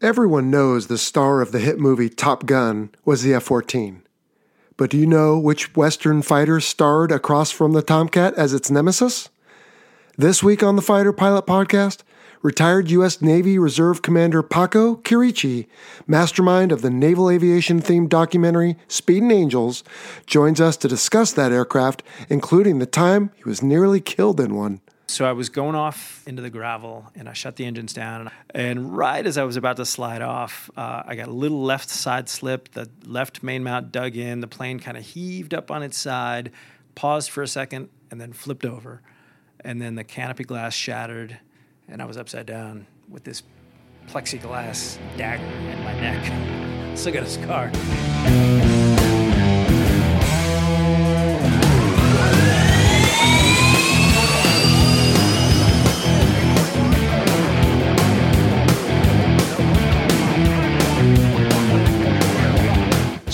Everyone knows the star of the hit movie Top Gun was the F 14. But do you know which Western fighter starred across from the Tomcat as its nemesis? This week on the Fighter Pilot Podcast, retired U.S. Navy Reserve Commander Paco Chierici, mastermind of the naval aviation themed documentary Speed and Angels, joins us to discuss that aircraft, including the time he was nearly killed in one. So I was going off into the gravel and I shut the engines down. And right as I was about to slide off, uh, I got a little left side slip. The left main mount dug in. The plane kind of heaved up on its side, paused for a second, and then flipped over. And then the canopy glass shattered and I was upside down with this plexiglass dagger in my neck. Still got a scar.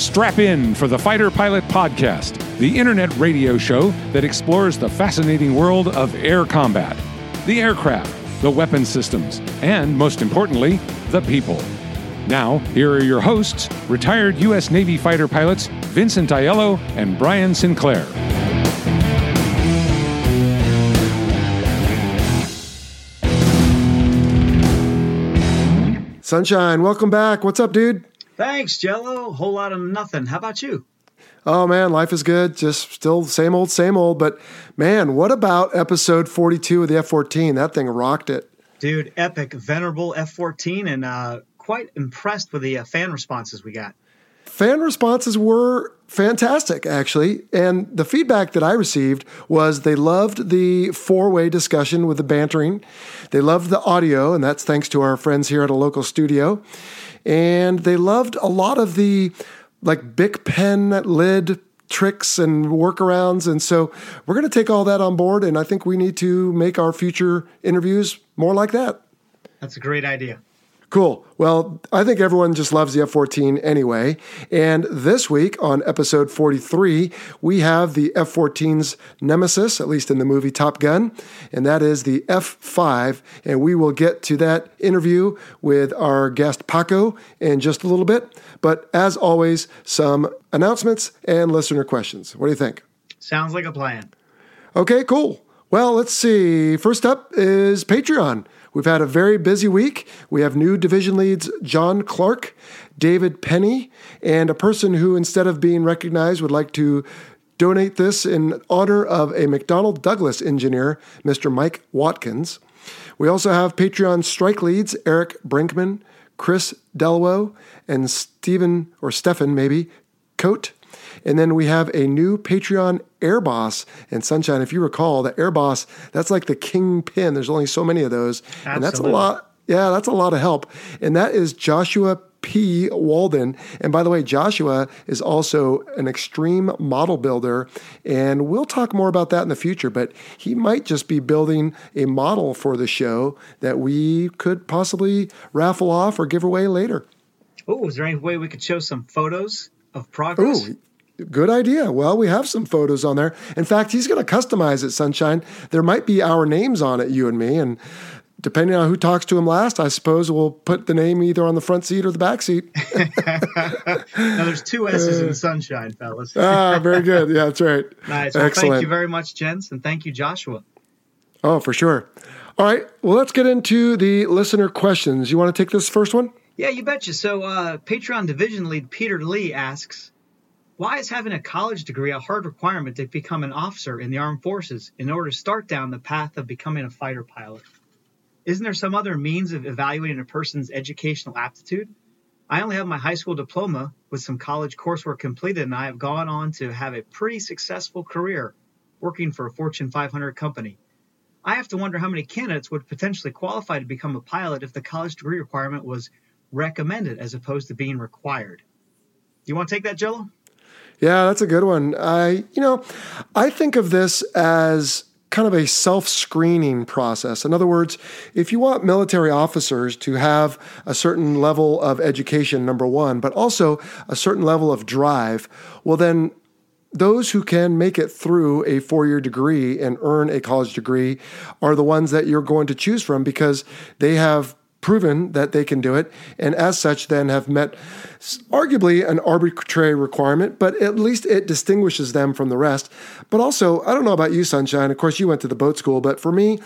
Strap in for the Fighter Pilot Podcast, the internet radio show that explores the fascinating world of air combat, the aircraft, the weapon systems, and most importantly, the people. Now, here are your hosts, retired U.S. Navy fighter pilots Vincent Aiello and Brian Sinclair. Sunshine, welcome back. What's up, dude? Thanks, Jello. Whole lot of nothing. How about you? Oh man, life is good. Just still same old, same old. But man, what about episode 42 of the F 14? That thing rocked it. Dude, epic, venerable F 14, and uh, quite impressed with the uh, fan responses we got. Fan responses were fantastic, actually. And the feedback that I received was they loved the four way discussion with the bantering. They loved the audio, and that's thanks to our friends here at a local studio and they loved a lot of the like Bic pen lid tricks and workarounds. And so we're going to take all that on board, and I think we need to make our future interviews more like that. That's a great idea. Cool. Well, I think everyone just loves the F 14 anyway. And this week on episode 43, we have the F 14's nemesis, at least in the movie Top Gun, and that is the F 5. And we will get to that interview with our guest Paco in just a little bit. But as always, some announcements and listener questions. What do you think? Sounds like a plan. Okay, cool. Well, let's see. First up is Patreon. We've had a very busy week. We have new division leads John Clark, David Penny, and a person who, instead of being recognized, would like to donate this in honor of a McDonnell Douglas engineer, Mr. Mike Watkins. We also have Patreon strike leads Eric Brinkman, Chris Delwo, and Stephen, or Stefan maybe, Coate. And then we have a new Patreon Air Boss and Sunshine. If you recall, the Air Boss, that's like the kingpin. There's only so many of those. Absolutely. And that's a lot. Yeah, that's a lot of help. And that is Joshua P. Walden. And by the way, Joshua is also an extreme model builder. And we'll talk more about that in the future, but he might just be building a model for the show that we could possibly raffle off or give away later. Oh, is there any way we could show some photos of progress? Ooh, Good idea. Well, we have some photos on there. In fact, he's going to customize it, Sunshine. There might be our names on it, you and me. And depending on who talks to him last, I suppose we'll put the name either on the front seat or the back seat. now, there's two S's in Sunshine, fellas. ah, very good. Yeah, that's right. Nice. Well, Excellent. Thank you very much, gents. And thank you, Joshua. Oh, for sure. All right. Well, let's get into the listener questions. You want to take this first one? Yeah, you betcha. So, uh, Patreon division lead Peter Lee asks, why is having a college degree a hard requirement to become an officer in the armed forces in order to start down the path of becoming a fighter pilot? Isn't there some other means of evaluating a person's educational aptitude? I only have my high school diploma with some college coursework completed, and I have gone on to have a pretty successful career working for a Fortune 500 company. I have to wonder how many candidates would potentially qualify to become a pilot if the college degree requirement was recommended as opposed to being required. Do you want to take that, Jello? Yeah, that's a good one. I, you know, I think of this as kind of a self screening process. In other words, if you want military officers to have a certain level of education, number one, but also a certain level of drive, well, then those who can make it through a four year degree and earn a college degree are the ones that you're going to choose from because they have proven that they can do it, and as such, then have met arguably an arbitrary requirement, but at least it distinguishes them from the rest. But also, I don't know about you, Sunshine. Of course, you went to the boat school, but for me,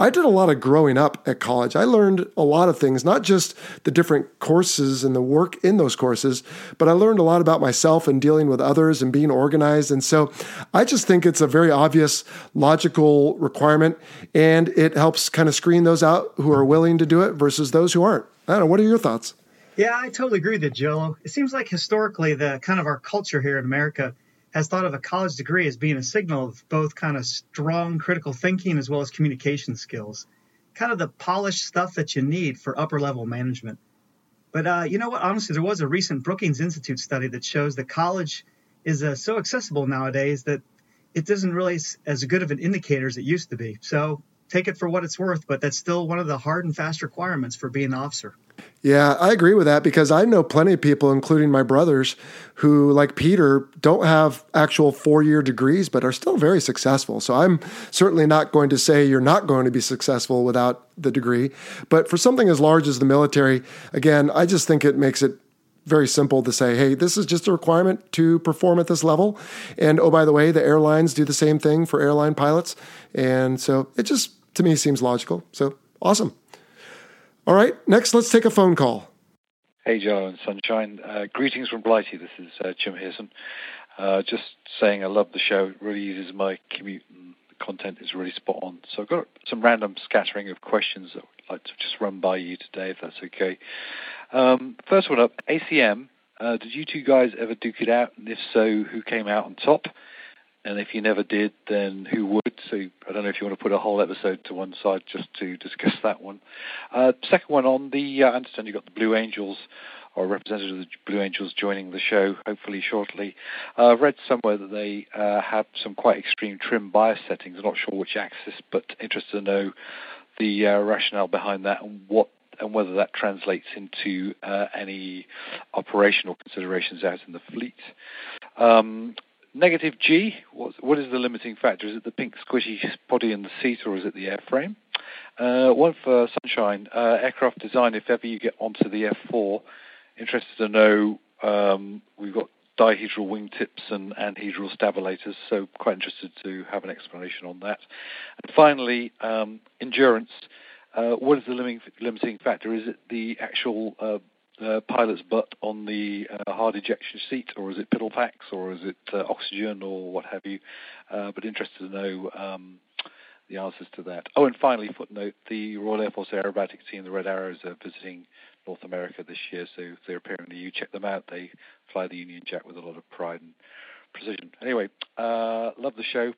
I did a lot of growing up at college. I learned a lot of things, not just the different courses and the work in those courses, but I learned a lot about myself and dealing with others and being organized. And so I just think it's a very obvious, logical requirement, and it helps kind of screen those out who are willing to do it versus versus those who aren't. I don't know. What are your thoughts? Yeah, I totally agree with you, Joe. It seems like historically, the kind of our culture here in America has thought of a college degree as being a signal of both kind of strong critical thinking as well as communication skills, kind of the polished stuff that you need for upper level management. But uh, you know what? Honestly, there was a recent Brookings Institute study that shows that college is uh, so accessible nowadays that it isn't really as good of an indicator as it used to be. So take it for what it's worth, but that's still one of the hard and fast requirements for being an officer. Yeah, I agree with that because I know plenty of people, including my brothers, who, like Peter, don't have actual four year degrees, but are still very successful. So I'm certainly not going to say you're not going to be successful without the degree. But for something as large as the military, again, I just think it makes it very simple to say, hey, this is just a requirement to perform at this level. And oh, by the way, the airlines do the same thing for airline pilots. And so it just to me seems logical. So awesome. All right, next let's take a phone call. Hey, Joe and Sunshine. Uh, greetings from Blighty. This is uh, Jim Hearson. Uh, just saying I love the show. It really eases my commute and the content is really spot on. So I've got some random scattering of questions that I'd like to just run by you today, if that's okay. Um, first one up, ACM. Uh, did you two guys ever duke it out? And if so, who came out on top? And if you never did, then who would? So I don't know if you want to put a whole episode to one side just to discuss that one. Uh, second one on the, uh, I understand you've got the Blue Angels or representative of the Blue Angels joining the show, hopefully shortly. Uh, I've read somewhere that they uh, have some quite extreme trim bias settings. I'm not sure which axis, but interested to know the uh, rationale behind that and what and whether that translates into uh, any operational considerations out in the fleet. Um, Negative G, what, what is the limiting factor? Is it the pink squishy body in the seat or is it the airframe? Uh, one for Sunshine, uh, aircraft design, if ever you get onto the F4, interested to know, um, we've got dihedral wingtips and anhedral stabilators, so quite interested to have an explanation on that. And finally, um, endurance, uh, what is the limiting, limiting factor? Is it the actual uh, pilot's butt on the uh, hard ejection seat, or is it piddle packs, or is it uh, oxygen, or what have you? Uh, but interested to know um, the answers to that. Oh, and finally, footnote: the Royal Air Force Aerobatics Team, the Red Arrows, are visiting North America this year, so if they're apparently you check them out. They fly the Union Jack with a lot of pride and precision. Anyway, uh, love the show.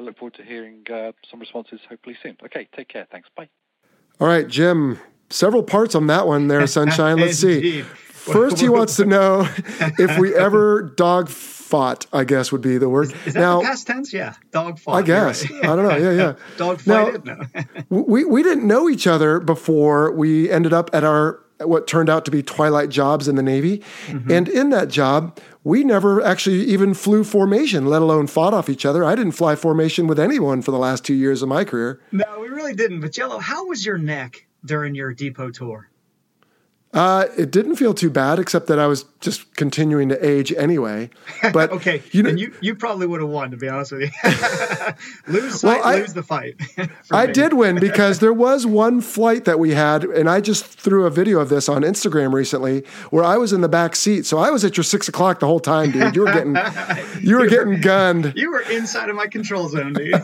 Look forward to hearing some responses hopefully soon. Okay, take care. Thanks. Bye. All right, Jim several parts on that one there, Sunshine. Let's see. First, he wants to know if we ever dog fought. I guess would be the word. Is, is that now, past tense? Yeah, dog fought. I guess. Right. I don't know. Yeah, yeah. dog fight. Now, no. we we didn't know each other before we ended up at our what turned out to be twilight jobs in the Navy, mm-hmm. and in that job. We never actually even flew formation, let alone fought off each other. I didn't fly formation with anyone for the last two years of my career. No, we really didn't. But Jello, how was your neck during your depot tour? Uh, it didn't feel too bad, except that I was just continuing to age anyway. But okay, you know, you, you probably would have won, to be honest with you. lose sight, well, I, lose the fight. I me. did win because there was one flight that we had, and I just threw a video of this on Instagram recently, where I was in the back seat. So I was at your six o'clock the whole time, dude. You were getting, you were getting gunned. You were inside of my control zone, dude.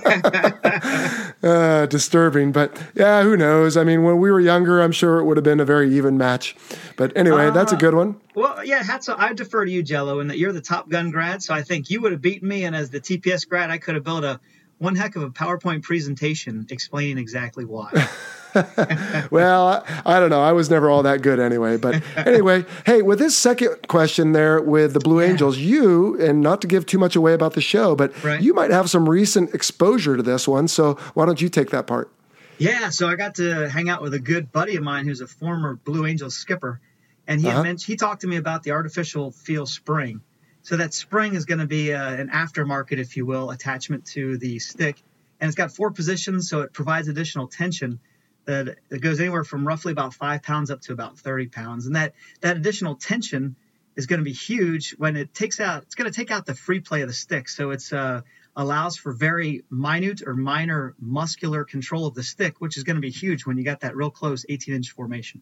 uh, disturbing, but yeah, who knows? I mean, when we were younger, I'm sure it would have been a very even match. But anyway, uh, that's a good one. Well, yeah, hats off. I defer to you, Jello, and that you're the Top Gun grad, so I think you would have beaten me, and as the TPS grad, I could have built a one heck of a PowerPoint presentation explaining exactly why. well, I, don't know. I was never all that good anyway. But anyway, hey, with this second question there with the Blue. Angels, you, and not to give too much away about the show, but right. you might have some recent exposure to this one. So why don't you take that part? Yeah, so I got to hang out with a good buddy of mine who's a former Blue Angels skipper. And he, uh-huh. mentioned, he talked to me about the artificial feel spring. So that spring is going to be uh, an aftermarket, if you will, attachment to the stick. And it's got four positions, so it provides additional tension that it goes anywhere from roughly about five pounds up to about 30 pounds. And that, that additional tension is going to be huge when it takes out, it's going to take out the free play of the stick. So it's, uh, allows for very minute or minor muscular control of the stick, which is going to be huge when you got that real close 18 inch formation.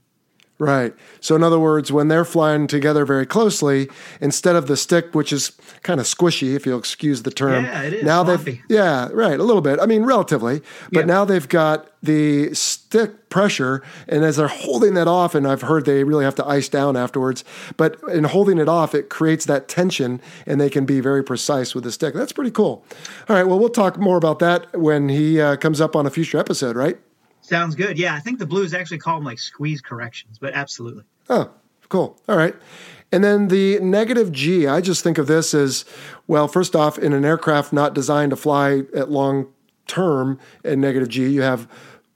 Right. So, in other words, when they're flying together very closely, instead of the stick, which is kind of squishy, if you'll excuse the term, yeah, it is. Now they've, yeah, right, a little bit. I mean, relatively, but now they've got the stick pressure, and as they're holding that off, and I've heard they really have to ice down afterwards, but in holding it off, it creates that tension, and they can be very precise with the stick. That's pretty cool. All right, well, we'll talk more about that when he uh, comes up on a future episode, right? Sounds good. Yeah, I think the Blues actually call them like squeeze corrections, but absolutely. Oh, cool. All right. And then the negative G, I just think of this as well, first off, in an aircraft not designed to fly at long term in negative G, you have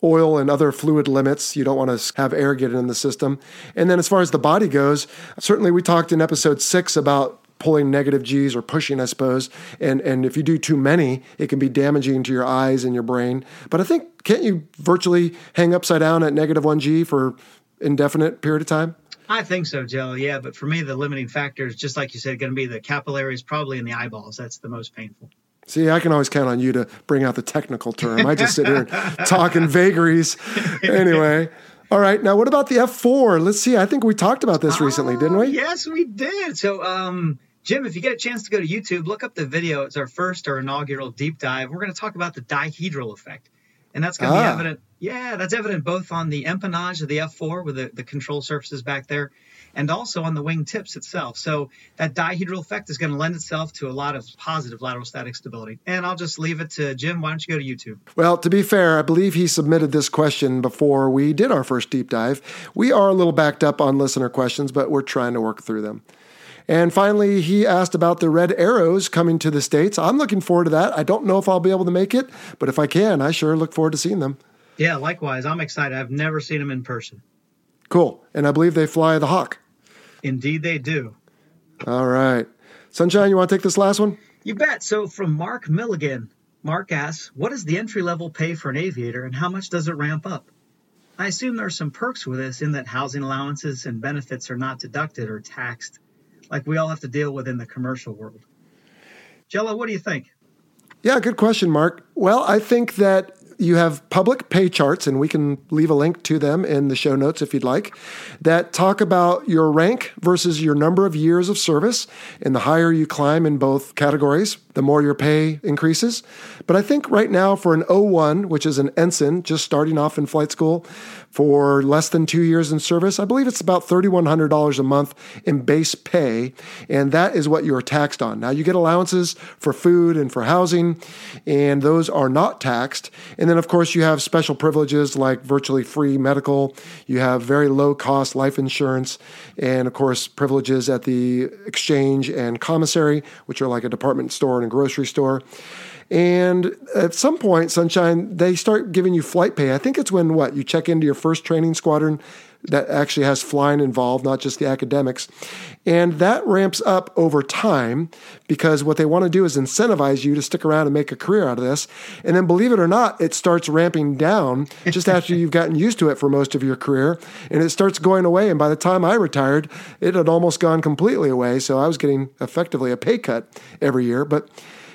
oil and other fluid limits. You don't want to have air get in the system. And then as far as the body goes, certainly we talked in episode six about pulling negative G's or pushing, I suppose. And and if you do too many, it can be damaging to your eyes and your brain. But I think can't you virtually hang upside down at negative one G for indefinite period of time? I think so, Joe. Yeah, but for me, the limiting factor is just like you said, going to be the capillaries, probably in the eyeballs. That's the most painful. See, I can always count on you to bring out the technical term. I just sit here talking vagaries. Anyway, all right. Now, what about the F4? Let's see. I think we talked about this recently, didn't we? Yes, we did. So, um, Jim, if you get a chance to go to YouTube, look up the video. It's our first our inaugural deep dive. We're going to talk about the dihedral effect. And that's going to ah. be evident. Yeah, that's evident both on the empennage of the F4 with the, the control surfaces back there and also on the wing tips itself. So that dihedral effect is going to lend itself to a lot of positive lateral static stability. And I'll just leave it to Jim. Why don't you go to YouTube? Well, to be fair, I believe he submitted this question before we did our first deep dive. We are a little backed up on listener questions, but we're trying to work through them. And finally, he asked about the red arrows coming to the States. I'm looking forward to that. I don't know if I'll be able to make it, but if I can, I sure look forward to seeing them. Yeah, likewise. I'm excited. I've never seen them in person. Cool. And I believe they fly the Hawk. Indeed, they do. All right. Sunshine, you want to take this last one? You bet. So, from Mark Milligan, Mark asks, What is the entry level pay for an aviator and how much does it ramp up? I assume there are some perks with this in that housing allowances and benefits are not deducted or taxed like we all have to deal with in the commercial world. Jello, what do you think? Yeah, good question, Mark. Well, I think that you have public pay charts, and we can leave a link to them in the show notes if you'd like, that talk about your rank versus your number of years of service. And the higher you climb in both categories, the more your pay increases. But I think right now for an O1, which is an ensign just starting off in flight school, for less than two years in service, I believe it's about $3,100 a month in base pay, and that is what you're taxed on. Now, you get allowances for food and for housing, and those are not taxed. And then, of course, you have special privileges like virtually free medical, you have very low cost life insurance, and of course, privileges at the exchange and commissary, which are like a department store and a grocery store. And at some point, Sunshine, they start giving you flight pay. I think it's when what? You check into your first training squadron that actually has flying involved, not just the academics. And that ramps up over time because what they want to do is incentivize you to stick around and make a career out of this. And then, believe it or not, it starts ramping down just after you've gotten used to it for most of your career. And it starts going away. And by the time I retired, it had almost gone completely away. So I was getting effectively a pay cut every year. But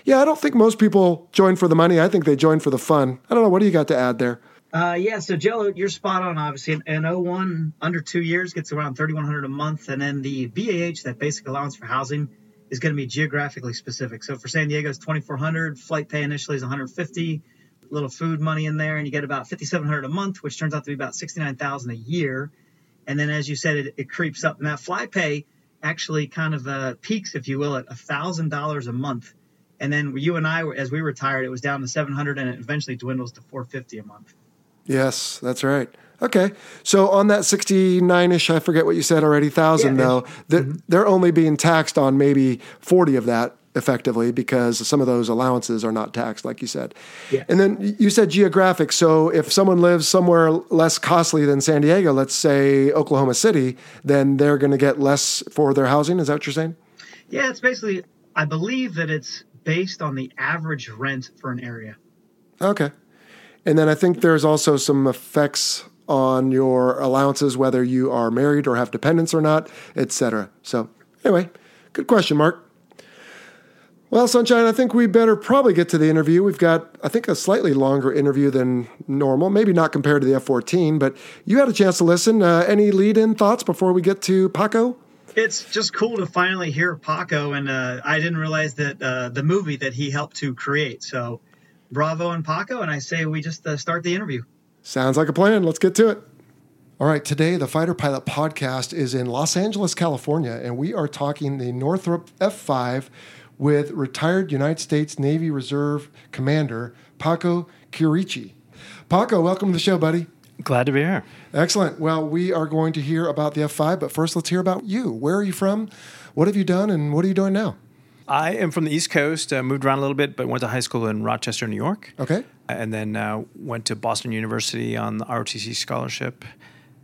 yeah, I don't think most people join for the money. I think they join for the fun. I don't know. What do you got to add there? Uh, yeah, so Jello, you're spot on. Obviously, an, 01 under two years gets around 3,100 a month, and then the BAH, that basic allowance for housing, is going to be geographically specific. So for San Diego, it's 2,400. Flight pay initially is 150. Little food money in there, and you get about 5,700 a month, which turns out to be about 69,000 a year. And then, as you said, it, it creeps up, and that fly pay actually kind of uh, peaks, if you will, at $1,000 a month And then you and I, as we retired, it was down to 700 and it eventually dwindles to 450 a month. Yes, that's right. Okay. So on that 69 ish, I forget what you said already, thousand Yeah, though, they're, Mm-hmm. they're only being taxed on maybe 40 of that effectively because some of those allowances are not taxed, like you said. Yeah. And then you said geographic. So if someone lives somewhere less costly than San Diego, let's say Oklahoma City, then they're going to get less for their housing. Is that what you're saying? Yeah, it's basically, I believe that it's based on the average rent for an area. Okay. And then I think there's also some effects on your allowances, whether you are married or have dependents or not, et cetera. So, anyway, good question, Mark. Well, Sunshine, I think we better probably get to the interview. We've got, I think, a slightly longer interview than normal, maybe not compared to the F 14, but you had a chance to listen. Uh, any lead in thoughts before we get to Paco? It's just cool to finally hear Paco, and uh, I didn't realize that uh, the movie that he helped to create. So, bravo and Paco, and I say we just uh, start the interview. Sounds like a plan. Let's get to it. All right, today the Fighter Pilot podcast is in Los Angeles, California, and we are talking the Northrop F5 with retired United States Navy Reserve Commander Paco Chierici. Paco, welcome to the show, buddy. Glad to be here. Excellent. Well, we are going to hear about the F5, but first let's hear about you. Where are you from? What have you done, and what are you doing now? I am from the East Coast, uh, moved around a little bit, but went to high school in Rochester, New York. Okay. And then uh, went to Boston University on the ROTC scholarship.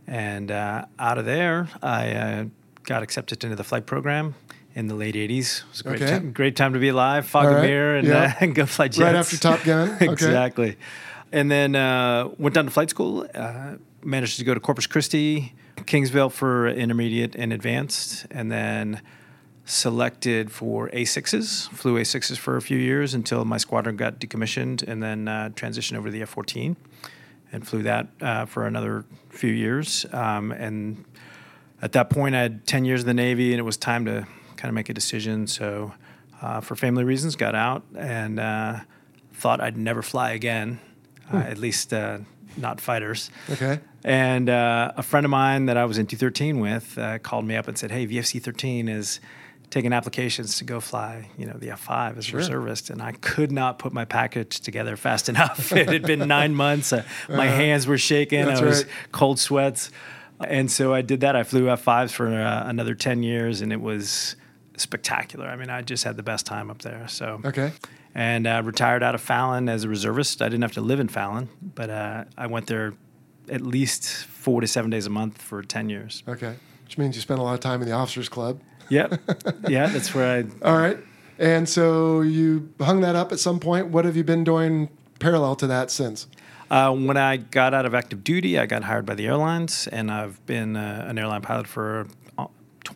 And uh, out of there, I uh, got accepted into the flight program in the late 80s. It was a great, Okay. time, great time to be alive, fog All a mirror, and, Yeah. uh, and go fly jets. Right after Top Gun. Okay. exactly. And then uh, went down to flight school, uh, managed to go to Corpus Christi, Kingsville for intermediate and advanced, and then selected for A6s, flew A6s for a few years until my squadron got decommissioned, and then uh, transitioned over to the F 14 and flew that uh, for another few years. Um, and at that point, I had 10 years in the Navy, and it was time to kind of make a decision. So, uh, for family reasons, got out and uh, thought I'd never fly again, uh, at least uh, not fighters. Okay. And uh, a friend of mine that I was in 213 with uh, called me up and said, "Hey, VFC 13 is taking applications to go fly, you know, the F5 as a reservist." And I could not put my package together fast enough. it had been nine months. Uh, my hands were shaking. I was right. cold sweats. And so I did that. I flew F5s for uh, another 10 years, and it was spectacular. I mean, I just had the best time up there. So Okay. And uh, retired out of Fallon as a reservist. I didn't have to live in Fallon, but uh, I went there at least four to seven days a month for 10 years. Okay. Which means you spent a lot of time in the Officers Club. Yep. yeah, that's where I. All right. And so you hung that up at some point. What have you been doing parallel to that since? Uh, when I got out of active duty, I got hired by the airlines, and I've been uh, an airline pilot for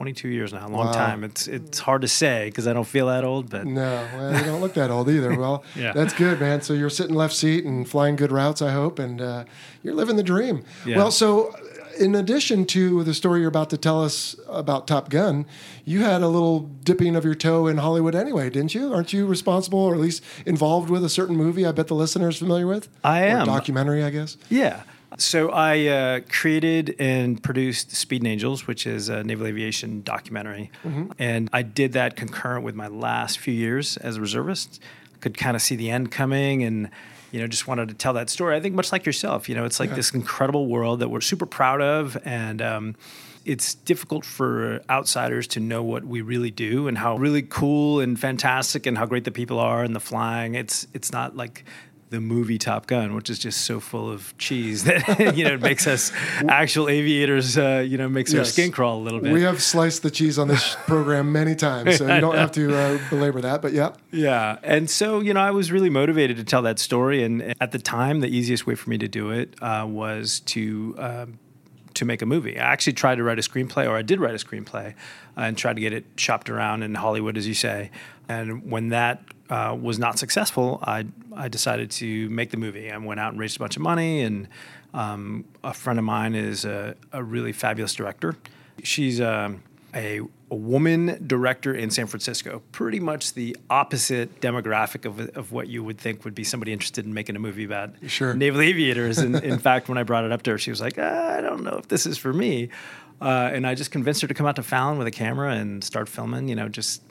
22 years now, a long Wow. time. It's it's hard to say because I don't feel that old, but No, well, you don't look that old either. Well, Yeah. that's good, man. So you're sitting left seat and flying good routes, I hope, and uh, you're living the dream. Yeah. Well, so in addition to the story you're about to tell us about Top Gun, you had a little dipping of your toe in Hollywood anyway, didn't you? Aren't you responsible or at least involved with a certain movie I bet the listener is familiar with? I Or am. documentary, I guess. Yeah. So I uh, created and produced Speed and Angels, which is a naval aviation documentary, and I did that concurrent with my last few years as a reservist. Could kind of see the end coming, and you know, just wanted to tell that story. I think much like yourself, you know, it's like this incredible world that we're super proud of, and um, it's difficult for outsiders to know what we really do and how really cool and fantastic and how great the people are and the flying. It's it's not like the movie Top Gun, which is just so full of cheese that you know it makes us actual aviators. Uh, you know, makes our skin crawl a little bit. We have sliced the cheese on this program many times, so you don't have to uh, belabor that. But yeah, Yeah. And so, you know, I was really motivated to tell that story. And at the time, the easiest way for me to do it uh, was to. Um, to make a movie, I actually tried to write a screenplay, or I did write a screenplay, uh, and tried to get it shopped around in Hollywood, as you say. And when that uh, was not successful, I I decided to make the movie. I went out and raised a bunch of money, and um, a friend of mine is a, a really fabulous director. She's um, a, a woman director in San Francisco, pretty much the opposite demographic of, of what you would think would be somebody interested in making a movie about Sure. naval aviators. And in fact, when I brought it up to her, she was like, "Ah, I don't know if this is for me. Uh, and I just convinced her to come out to Fallon with a camera and start filming, you know, just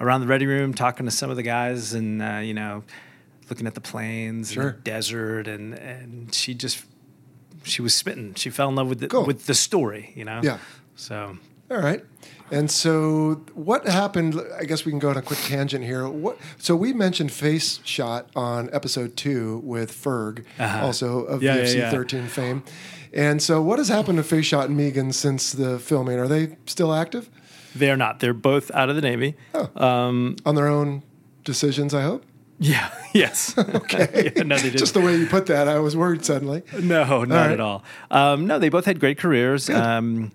around the ready room talking to some of the guys and uh, you know looking at the planes Sure. and the desert and and she just she was smitten she fell in love with the, Cool. with the story you know Yeah. so All right. And so, what happened? I guess we can go on a quick tangent here. What? So we mentioned Face Shot on episode two with Ferg, Uh-huh. also of Yeah, yeah, VFC yeah. 13 fame. And so, what has happened to Face Shot and Megan since the filming? Are they still active they're not they're both out of the navy on their own decisions? I hope. yeah yes okay yeah, no they didn't Just the way you put that, I was worried suddenly. No, not right. at all. Um, no, they both had great careers. Um,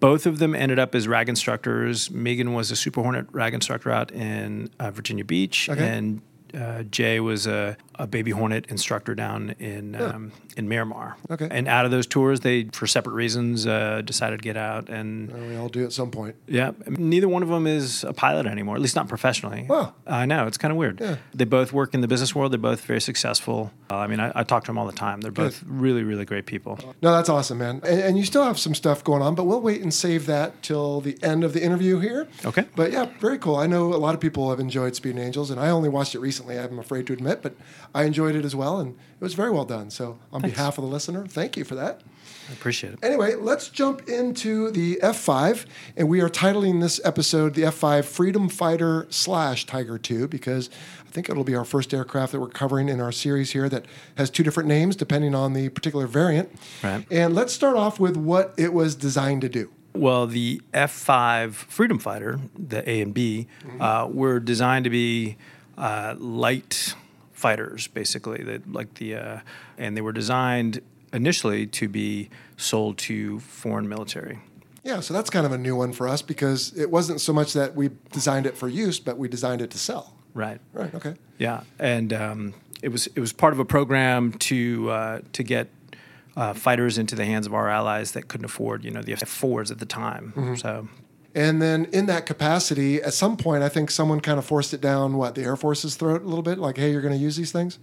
both of them ended up as rag instructors. Megan was a Super Hornet rag instructor out in uh, Virginia Beach, Okay. and uh, Jay was a, a Baby Hornet instructor down in um, in Miramar. Okay. And out of those tours, they, for separate reasons, uh, decided to get out. And Uh, We all do at some point. yeah, neither one of them is a pilot anymore, at least not professionally. Wow. I know it's kind of weird. Yeah. They both work in the business world. They're both very successful. Uh, I mean, I, I talk to them all the time. They're both really, really great people. No, that's awesome, man. And, and you still have some stuff going on, but we'll wait and save that till the end of the interview here. Okay. But yeah, very cool. I know a lot of people have enjoyed Speed and Angels, and I only watched it recently. I'm afraid to admit, but I enjoyed it as well, and it was very well done. So, on behalf of the listener, thank you for that. I appreciate it. Anyway, let's jump into the F5, and we are titling this episode the F5 Freedom Fighter slash Tiger II because I think it'll be our first aircraft that we're covering in our series here that has two different names depending on the particular variant. Right. And let's start off with what it was designed to do. Well, the F5 Freedom Fighter, the A and B, uh, were designed to be uh, light fighters, basically. They, like the, uh, and they were designed initially to be sold to foreign military. Yeah, so that's kind of a new one for us because it wasn't so much that we designed it for use, but we designed it to sell. Right. Right. Okay. Yeah, and um, it was it was part of a program to uh, to get uh, fighters into the hands of our allies that couldn't afford, you know, the F4s at the time. So And then in that capacity, at some point, I think someone kind of forced it down what the Air Force's throat a little bit, like, "Hey, you're going to use these things."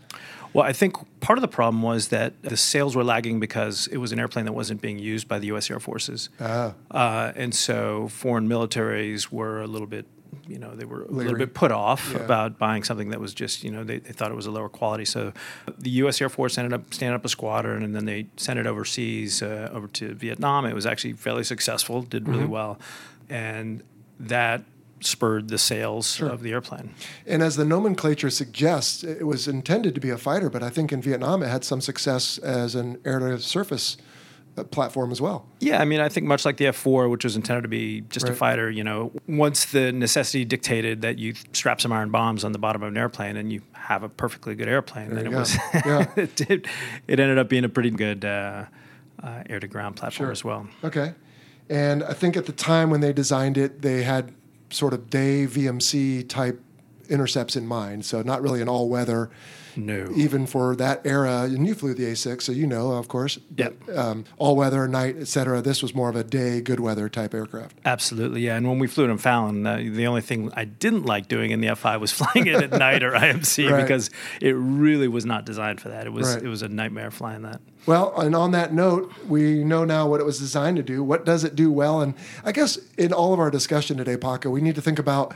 Well, I think part of the problem was that the sales were lagging because it was an airplane that wasn't being used by the U.S. Air Forces, Ah. uh, and so foreign militaries were a little bit, you know, they were a Leery. little bit put off Yeah. about buying something that was just, you know, they, they thought it was a lower quality. So the U.S. Air Force ended up standing up a squadron, and then they sent it overseas uh, over to Vietnam. It was actually fairly successful, did really Mm-hmm. well, and that spurred the sales of the airplane. And as the nomenclature suggests, it was intended to be a fighter, but I think in Vietnam it had some success as an air-to-surface uh, platform as well. Yeah, I mean, I think much like the F4, which was intended to be just a fighter, you know, once the necessity dictated that you strap some iron bombs on the bottom of an airplane and you have a perfectly good airplane, then it go. was, Yeah. it, did, it ended up being a pretty good uh, uh, air to ground platform Sure. as well. Okay. And I think at the time when they designed it, they had sort of day VMC type intercepts in mind. So not really an all-weather. No. Even for that era, and you flew the A6, so you know, of course. Yep. but, Um, all weather, night, et cetera. This was more of a day, good weather type aircraft. Absolutely, yeah. And when we flew it in Fallon, uh, the only thing I didn't like doing in the F5 was flying it at night or IMC Right. because it really was not designed for that. It was Right. it was a nightmare flying that. Well, and on that note, we know now what it was designed to do. What does it do well? And I guess in all of our discussion today, Paco, we need to think about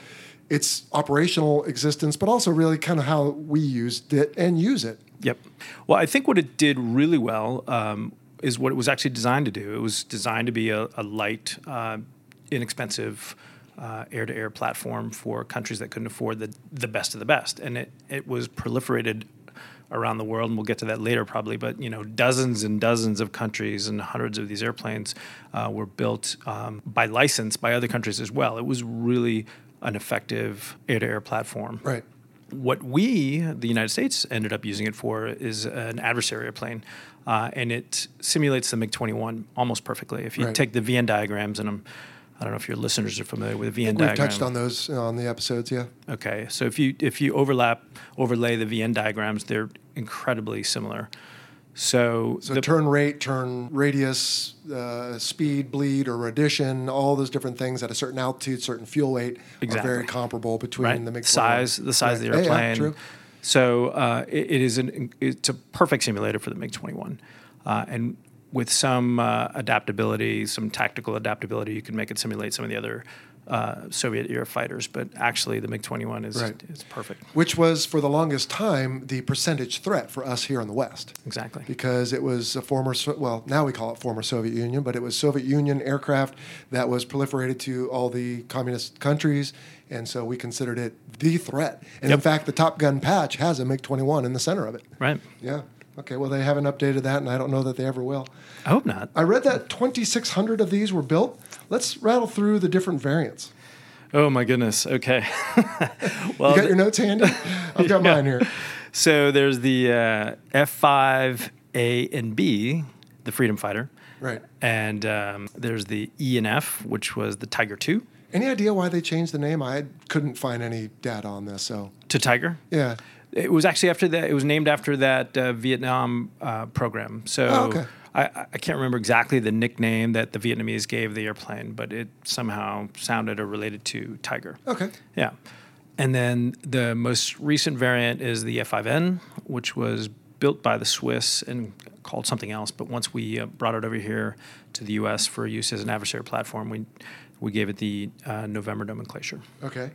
its operational existence, but also really kind of how we used it and use it. Yep. Well, I think what it did really well um, is what it was actually designed to do. It was designed to be a, a light, uh, inexpensive uh, air-to-air platform for countries that couldn't afford the the best of the best, and it it was proliferated around the world, and we'll get to that later probably. But you know, dozens and dozens of countries and hundreds of these airplanes uh, were built um, by license by other countries as well. It was really an effective air-to-air platform. Right. What we, the United States, ended up using it for is an adversary airplane, uh, and it simulates the MiG 21 almost perfectly. If you Right. take the VN diagrams, and I'm, I don't know if your listeners are familiar with the VN We've touched on those uh, on the episodes, yeah. Okay, so if you if you overlap overlay the VN diagrams, they're incredibly similar. So, So the- turn rate, turn radius, uh, speed, bleed, or addition, all those different things at a certain altitude, certain fuel weight Exactly. are very comparable between right? the MiG size, the size of the Right. Yeah, yeah, airplane. true. So uh, it, it is an it's a perfect simulator for the MiG 21, uh, and with some uh, adaptability, some tactical adaptability, you can make it simulate some of the other uh, Soviet era fighters. But actually, the MiG 21 is, Right. is perfect. Which was, for the longest time, the percentage threat for us here in the West. Exactly. because it was a former, well, now we call it former Soviet Union, but it was Soviet Union aircraft that was proliferated to all the communist countries, and so we considered it the threat. And in fact, the Top Gun patch has a MiG 21 in the center of it. Right. Yeah. Okay. Well, they haven't updated that, and I don't know that they ever will. I hope not. I read that 2,600 of these were built. Let's rattle through the different variants. Oh my goodness. Okay. well, You got your notes handy? I've got mine here. so there's the uh, F5A and B, the Freedom Fighter, Right. and um, there's the E and F, which was the Tiger II Any idea why they changed the name? I couldn't find any data on this. So, to Tiger. yeah. It was actually after that. It was named after that uh, Vietnam uh, program. So Oh, okay. I, I can't remember exactly the nickname that the Vietnamese gave the airplane, but it somehow sounded or related to Tiger. Okay. Yeah. And then the most recent variant is the F5N, which was built by the Swiss and called something else. But once we uh, brought it over here to the US for use as an adversary platform, we, we gave it the uh, November nomenclature. Okay.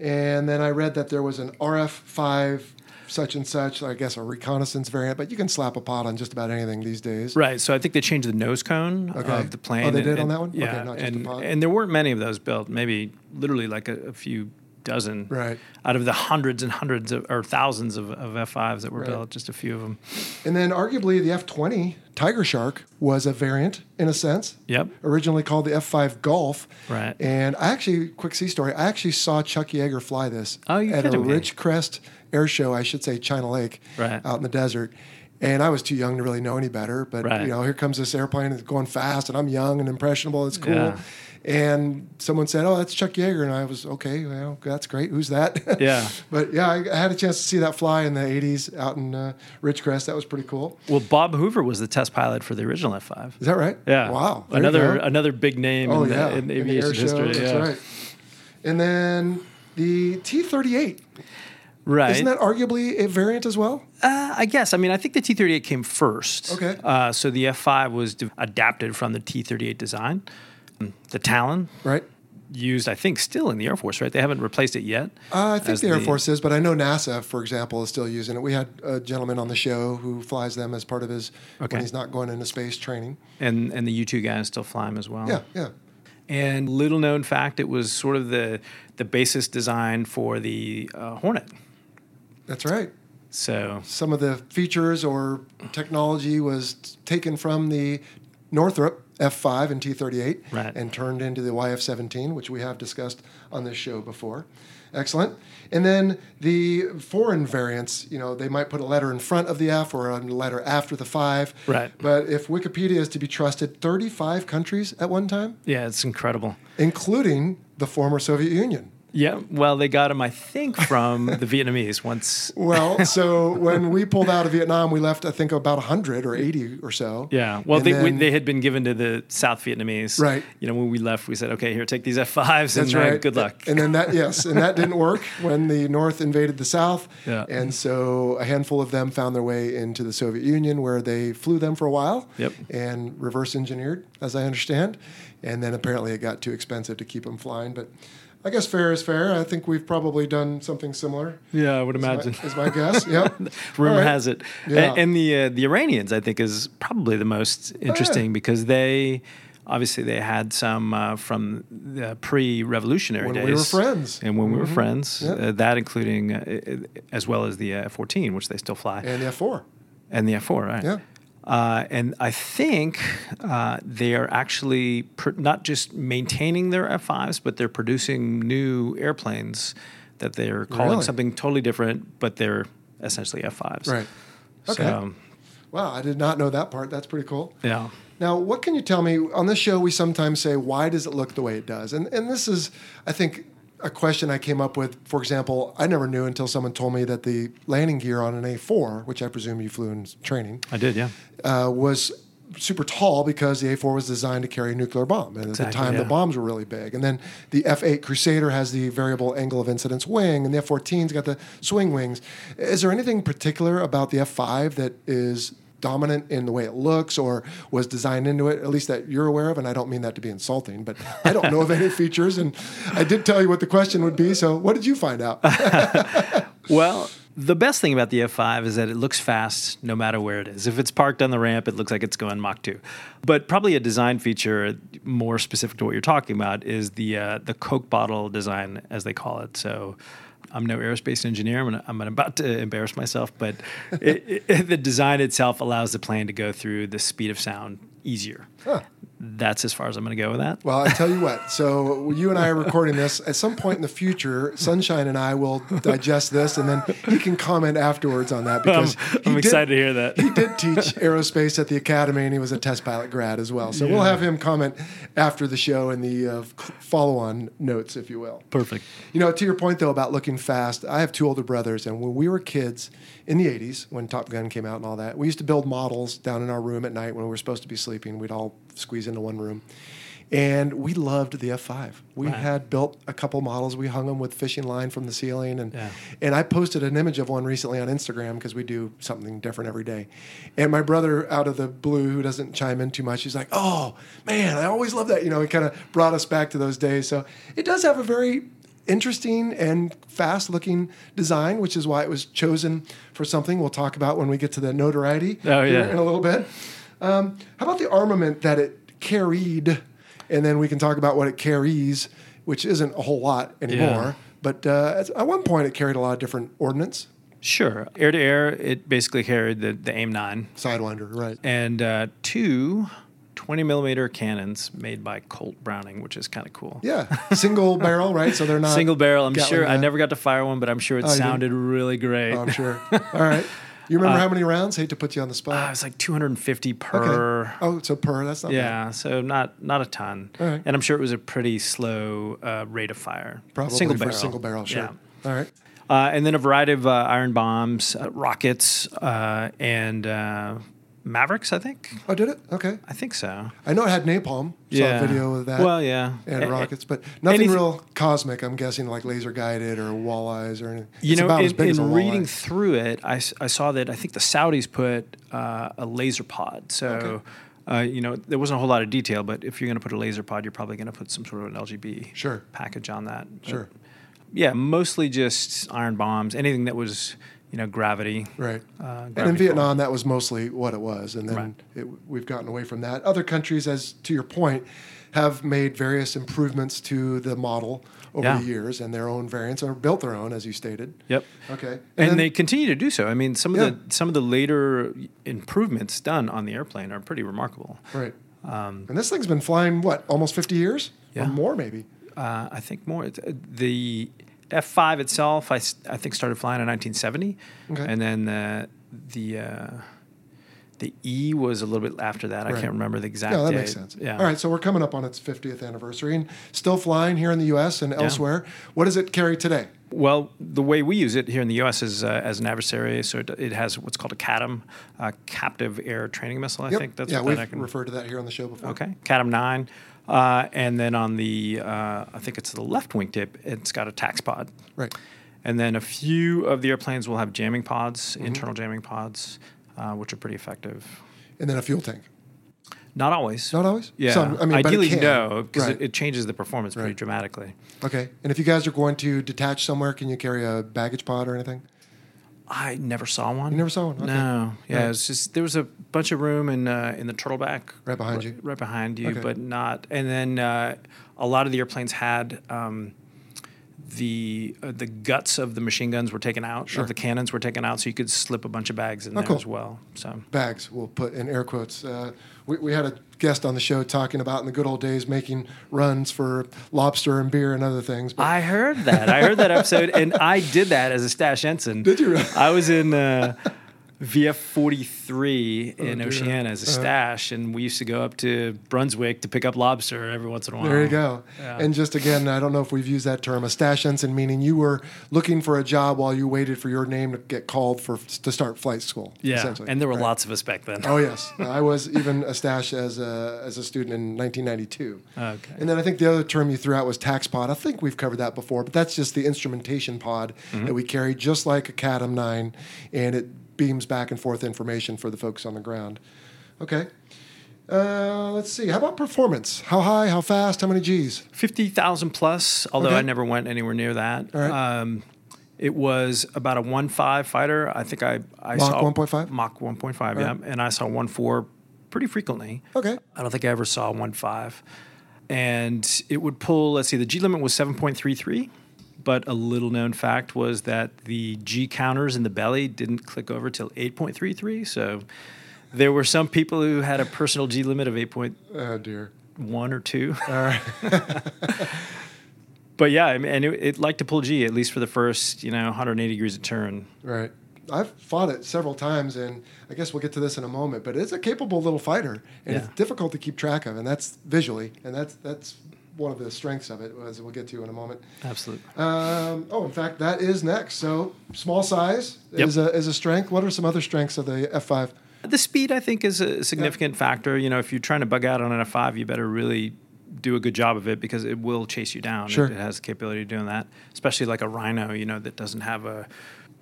And then I read that there was an RF5 such and such, I guess a reconnaissance variant, but you can slap a pod on just about anything these days. Right. So I think they changed the nose cone Okay. of the plane. Oh, they and- did on that one? Okay, Yeah. not just the and, pod. and there weren't many of those built, maybe literally like a, a few dozen. Right. Out of the hundreds and hundreds of, or thousands of, of F5s that were Right. built, just a few of them. And then arguably the F20 Tiger Shark was a variant in a sense. Yep. Originally called the F5 Golf. Right. And I actually, quick sea story, I actually saw Chuck Yeager fly this Oh, at a? Ridgecrest air show, I should say China Lake, Right. out in the desert. And I was too young to really know any better. But, Right. you know, here comes this airplane, it's going fast, and I'm young and impressionable. It's cool. Yeah. And someone said, "Oh, that's Chuck Yeager," and I was okay. Well, that's great. Who's that? Yeah. but yeah, I, I had a chance to see that fly in the '80s out in uh, Ridgecrest. That was pretty cool. Well, Bob Hoover was the test pilot for the original F5. Is that right? Yeah. Wow. There Another another big name Oh in, yeah. the, in the aviation show, history. That's yeah. right. And then the T-38. Right. Isn't that arguably a variant as well? Uh, I guess. I mean, I think the T38 came first. Okay. Uh, so the F5 was de- adapted from the T38 design. The Talon Right. used, I think, still in the Air Force, right? They haven't replaced it yet. Uh, I think the Air Force is, but I know NASA, for example, is still using it. We had a gentleman on the show who flies them as part of his Okay. when he's not going into space training. And and the U2 guys still fly them as well. Yeah, yeah. And little known fact, it was sort of the the basis design for the uh, Hornet. That's right. So Some of the features or technology was t- taken from the Northrop F5 and T38 Right. and turned into the YF17, which we have discussed on this show before. Excellent. And then the foreign variants, you know, they might put a letter in front of the F or a letter after the 5. Right. But if Wikipedia is to be trusted, 35 countries at one time, yeah, it's incredible. including the former Soviet Union. Yeah. Well, they got them, I think, from the Vietnamese once. Well, so when we pulled out of Vietnam, we left, I think, about 100 or 80 or so. Yeah. Well, they, we, they had been given to the South Vietnamese. Right. You know, when we left, we said, okay, here, take these F5s That's and right. good luck. And then that, yes, and that didn't work when the North invaded the South. Yeah. And so a handful of them found their way into the Soviet Union, where they flew them for a while. Yep. And reverse engineered, as I understand. And then apparently it got too expensive to keep them flying. But I guess fair is fair. I think we've probably done something similar. yeah, I would is my- imagine. Is my guess. Yep. Rumor right. has it. Yeah. And, the uh, the Iranians, I think, is probably the most interesting because they obviously they had some uh, from the pre-revolutionary When days. When we were friends. And when we were friends, Yep. uh, that including uh, as well as the uh, F-14, which they still fly, And the F4. and the F-4, right? Yeah. Uh, and I think uh, they are actually pr- not just maintaining their F5s, but they're producing new airplanes that they're calling Really? something totally different, but they're essentially F5s. Right. Okay. So, Wow, I did not know that part. That's pretty cool. yeah. Now, what can you tell me on this show? We sometimes say, "Why does it look the way it does?" And and this is, I think, a question I came up with. For example, I never knew until someone told me that the landing gear on an A4, which I presume you flew in training, I did, yeah. uh, was super tall because the A4 was designed to carry a nuclear bomb, and at the time the bombs were really big. And then the F8 Crusader has the variable angle of incidence wing, and the F14's got the swing wings. Is there anything particular about the F5 that is dominant in the way it looks or was designed into it, at least that you're aware of. And I don't mean that to be insulting, but I don't know of any features. And I did tell you what the question would be. So what did you find out? Well, the best thing about the F5 is that it looks fast no matter where it is. If it's parked on the ramp, it looks like it's going Mach 2. But probably a design feature more specific to what you're talking about is the uh, the Coke bottle design, as they call it. So. I'm no aerospace engineer. I'm, I'm about to embarrass myself, but it, it, the design itself allows the plane to go through the speed of sound easier. Huh. That's as far as I'm going to go with that. Well, I tell you what. So you and I are recording this. At some point in the future, Sunshine and I will digest this, and then he can comment afterwards on that because I'm, I'm did- excited to hear that. He did teach aerospace at the academy, and he was a test pilot grad as well. So we'll have him comment after the show in the uh, follow-on notes, if you will. Perfect. You know, to your point though about looking fast, I have two older brothers, and when we were kids in the '80s, when Top Gun came out and all that, we used to build models down in our room at night when we were supposed to be sleeping. We'd all squeeze into one room, and we loved the F5. We Right. had built a couple models. We hung them with fishing line from the ceiling, and Yeah. and I posted an image of one recently on Instagram because we do something different every day. And my brother, out of the blue, who doesn't chime in too much, he's like, "Oh man, I always love that." You know, it kind of brought us back to those days. So it does have a very interesting and fast-looking design, which is why it was chosen for something we'll talk about when we get to the notoriety Oh, yeah. in a little bit. Um, how about the armament that it carried? And then we can talk about what it carries, which isn't a whole lot anymore. Yeah. But uh, at- one point, it carried a lot of different ordnance. Sure. Air to air, it basically carried the, the AIM 9 Sidewinder, right? and uh, two 20 millimeter cannons made by Colt Browning, which is kind of cool. Yeah, single barrel, right? So they're not Single barrel. I'm Gatling sure I never got to fire one, but I'm sure it Oh, sounded really great. Oh, I'm sure. All right. You Uh, remember how many rounds? Hate to put you on the Ah, it spot. was like 250 per. Okay. Oh, so per. That's not bad. Yeah, so not not a ton, All right. and I'm sure it was a pretty slow uh, rate of fire. Probably single barrel, single barrel. Sure. Yeah. All right. Uh, and then a variety of uh, iron bombs, uh, rockets, uh, and uh, Mavericks. I think. Oh, did it? Okay. I think so. I know it had napalm. Yeah. Saw a video of that. Well, yeah. And A- rockets, but nothing anything- real cosmic. I'm guessing like laser guided or walleyes or anything. You It's know, about as in, big as a in reading walleye. through it, I, s- I saw that I think the Saudis put uh, a laser pod. So, Okay. uh, you know, there wasn't a whole lot of detail, but if you're going to put a laser pod, you're probably going to put some sort of an LGB Sure. package on that. But, Sure. yeah, mostly just iron bombs, anything that was, you know, gravity. Right. Uh, and in gravity Vietnam, that was mostly what it was. And then Right. it, we've gotten away from that. Other countries, as to your point, have made various improvements to the model over Yeah. the years and their own variants or built their own, as you stated. Yep. Okay. And, then- they continue to do so. I mean, some of Yeah. the some of the later improvements done on the airplane are pretty remarkable. Right. and this thing's been flying, what, almost 50 years? Yeah. Or more, maybe. Uh, I think more. Uh, The F5 itself, I, I think, started flying in 1970, Okay. and then the the uh, the E was a little bit after that. I can't remember the exact. Yeah, that makes sense. Yeah. All right, so we're coming up on its 50th anniversary and still flying here in the U.S. and elsewhere. What does it carry today? Well, the way we use it here in the U.S. is uh, as an adversary. So it, it has what's called a CATM, uh, captive air training missile. I Yep. think that's yeah, what we've that I can. referred to that here on the show before. Okay, CATM nine, uh, and then on the uh, I think it's the left wingtip, it's got a TACTS pod. Right. And then a few of the airplanes will have jamming pods, Mm-hmm. internal jamming pods, uh, which are pretty effective. And then a fuel tank. Not always. Not always? Yeah. Some- I mean, Ideally, no, because Right. it, it changes the performance pretty dramatically. Okay. And if you guys are going to detach somewhere, can you carry a baggage pod or anything? I never saw one. You never saw one? Okay. No. Yeah, Right. it's just there was a bunch of room in uh, in the turtleback Right behind right, you? right behind you, Okay. but not. And then uh, a lot of the airplanes had. Um, the uh, the guts of the machine guns were taken out, Sure. of the cannons were taken out, so you could slip a bunch of bags in Oh, there cool. as well. So Bags, we'll put in air quotes. Uh, we, we had a guest on the show talking about in the good old days making runs for lobster and beer and other things. But I heard that. I heard that episode, and I did that as a stash ensign. Did you really? I was in uh, VF 43 in Oh, dear. Oceana as a Uh-huh. stash, and we used to go up to Brunswick to pick up lobster every once in a while. There you go. Yeah. And just again, I don't know if we've used that term, a stash ensign, meaning you were looking for a job while you waited for your name to get called for to start flight school. Yeah, and there were Right. lots of us back then. Oh yes, I was even a stash as a as a student in 1992. Okay. And then I think the other term you threw out was TACTS pod. I think we've covered that before, but that's just the instrumentation pod Mm-hmm. that we carry, just like a CATM nine, and it beams back and forth information for the folks on the ground. Okay. Uh, let's see. How about performance? How high? How fast? How many G's? 50,000 plus, although Okay. I never went anywhere near that. All right. Um, it was about a 1.5 fighter. I think I, I Mach saw 1.5? Mach 1.5, yeah. And I saw 1.4 pretty frequently. Okay. I don't think I ever saw 1.5. And it would pull, let's see, the G limit was 7.33. But a little known fact was that the G counters in the belly didn't click over till 8.33. So there were some people who had a personal G limit of 8.1 Oh dear. or 2. but yeah, I mean, and it, it liked to pull G, at least for the first, you know, 180 degrees of turn. Right. I've fought it several times, and I guess we'll get to this in a moment. But it's a capable little fighter, and it's difficult to keep track of, and that's visually, and that's that's one of the strengths of it, as we'll get to in a moment. Absolutely. Um, oh, in fact, that is next. So small size Yep. is a is a strength. What are some other strengths of the F five? The speed, I think, is a significant factor. You know, if you're trying to bug out on an F5, you better really do a good job of it because it will chase you down. It- Sure. It, has the capability of doing that, especially like a Rhino, you know, that doesn't have a,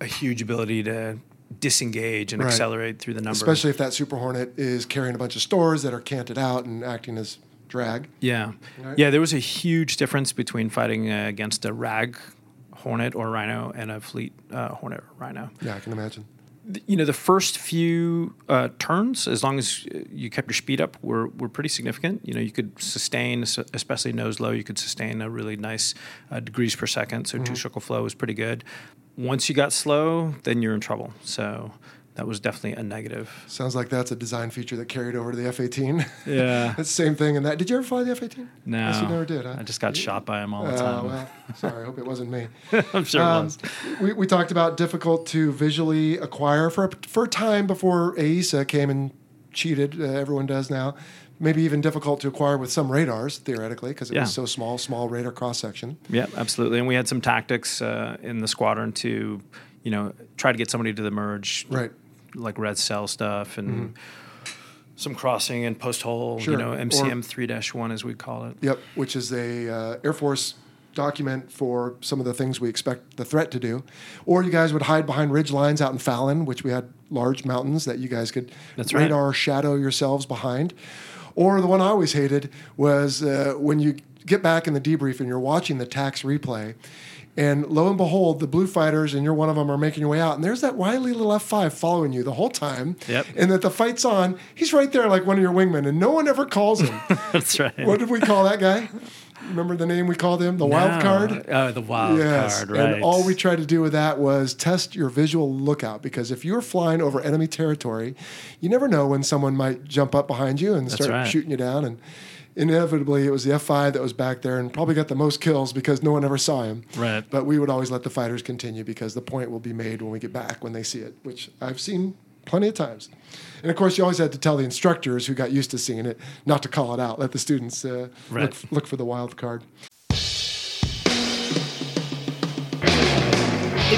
a huge ability to disengage and Right. accelerate through the number. Especially if that Super Hornet is carrying a bunch of stores that are canted out and acting as drag. Yeah. Right. Yeah, there was a huge difference between fighting uh, against a rag Hornet or Rhino and a fleet uh, Hornet or Rhino. Yeah, I can imagine. you know the first few uh, turns, as long as uh, you kept your speed up, were were pretty significant. You know, you could sustain, especially nose low, you could sustain a really nice uh, degrees per second. So two circle flow was pretty good. Once you got slow, then you're in trouble. So that was definitely a negative. Sounds like that's a design feature that carried over to the F eighteen. Yeah. It's the same thing in that. Did you ever fly the F eighteen? No, Yes, you never did, huh? I just got shot by him all the Uh, time. well, sorry. I hope it wasn't me. I'm sure it Um, was. we, we talked about difficult to visually acquire for a, for a time before AESA came and cheated. Uh, everyone does now. Maybe even difficult to acquire with some radars theoretically because it Yeah. was so small, small radar cross section. Yeah, absolutely. And we had some tactics uh, in the squadron to, you know, try to get somebody to the merge, Right. Like red cell stuff and some crossing and post hole, Mm-hmm. Sure. you know, MCM three one as we call it. Yep, which is a uh, Air Force document for some of the things we expect the threat to do. Or you guys would hide behind ridge lines out in Fallon, which we had large mountains that you guys could That's right. radar shadow yourselves behind. Or the one I always hated was uh, when you get back in the debrief and you're watching the TACTS replay. And lo and behold, the blue fighters and you're one of them are making your way out, and there's that wily little F5 following you the whole time. Yep. And that the fight's on, he's right there like one of your wingmen, and no one ever calls him. That's right. What did we call that guy? Remember the name we called him? The wild card? Oh, the wild yes. card, right. And all we tried to do with that was test your visual lookout because if you're flying over enemy territory, you never know when someone might jump up behind you and start right. shooting you down. And inevitably, it was the F5 that was back there and probably got the most kills because no one ever saw him. Right. But we would always let the fighters continue because the point will be made when we get back when they see it, which I've seen plenty of times. And of course, you always had to tell the instructors who got used to seeing it not to call it out. Let the students uh, Right. look, look for the wild card.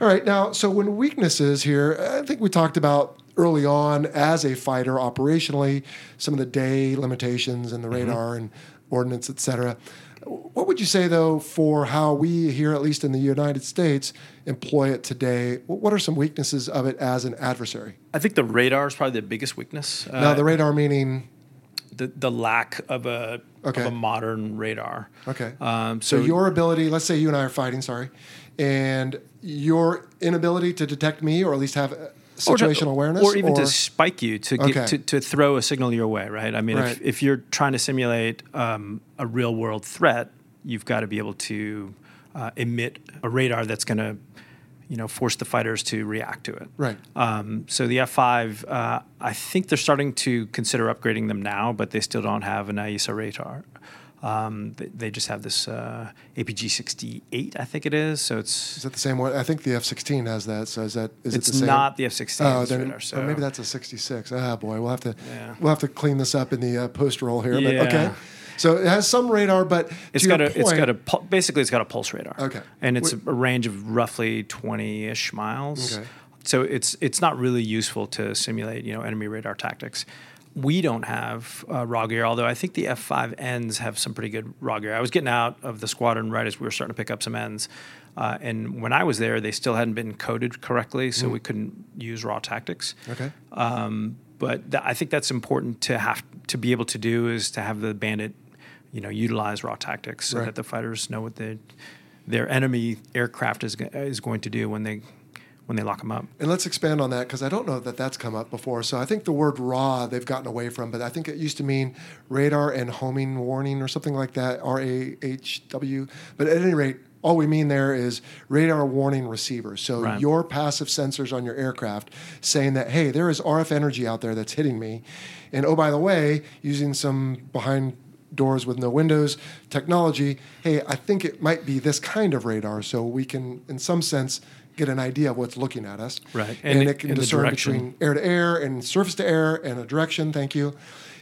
All right, now, so when weaknesses here, I think we talked about early on as a fighter operationally, some of the day limitations and the radar and ordnance, et cetera. What would you say, though, for how we here, at least in the United States, employ it today? What are some weaknesses of it as an adversary? I think the radar is probably the biggest weakness. Uh, now, the radar meaning, the, the lack of a, Okay. of a modern radar. okay. Um, so so, your ability, let's say you and I are fighting, sorry, and your inability to detect me or at least have situational to, awareness, or even to spike you to, get, to to throw a signal your way, right? I mean, Right. If, if you're trying to simulate um, a real world threat, you've got to be able to uh, emit a radar that's going to, you know, force the fighters to react to it. Right. Um, so the F5, uh, I think they're starting to consider upgrading them now, but they still don't have an AESA radar. Um, they, just have this uh, APG 68, I think it is. So it's Is that the same one? I think the F-16 has that. So is that is it's it the same? It's not the F-16 Oh, then radar. or So maybe that's a 66. Ah, boy, we'll have to Yeah. we'll have to clean this up in the uh, post roll here. Yeah. But okay, so it has some radar, but It's got a it's point- got a basically it's got a pulse radar. Okay. And it's Wait- a range of roughly 20-ish miles. Okay. So it's it's not really useful to simulate, you know, enemy radar tactics. We don't have uh, raw gear, although I think the F5Ns have some pretty good raw gear. I was getting out of the squadron right as we were starting to pick up some ends. Uh, and when I was there, they still hadn't been coded correctly, Mm. so we couldn't use raw tactics. Okay. Um, but th- I think that's important to have to be able to do is to have the bandit, you know, utilize raw tactics so Right. that the fighters know what the, their enemy aircraft is is going to do when they when they lock them up. And let's expand on that because I don't know that that's come up before. So I think the word raw they've gotten away from, but I think it used to mean radar and homing warning or something like that. R A H W. But at any rate, all we mean there is radar warning receivers. So Right. your passive sensors on your aircraft saying that hey, there is RF energy out there that's hitting me, and oh by the way, using some behind doors with no windows technology, hey, I think it might be this kind of radar, so we can, in some sense, get an idea of what's looking at us. Right. And, And it can in discern between air to air and surface to air and a direction. Thank you.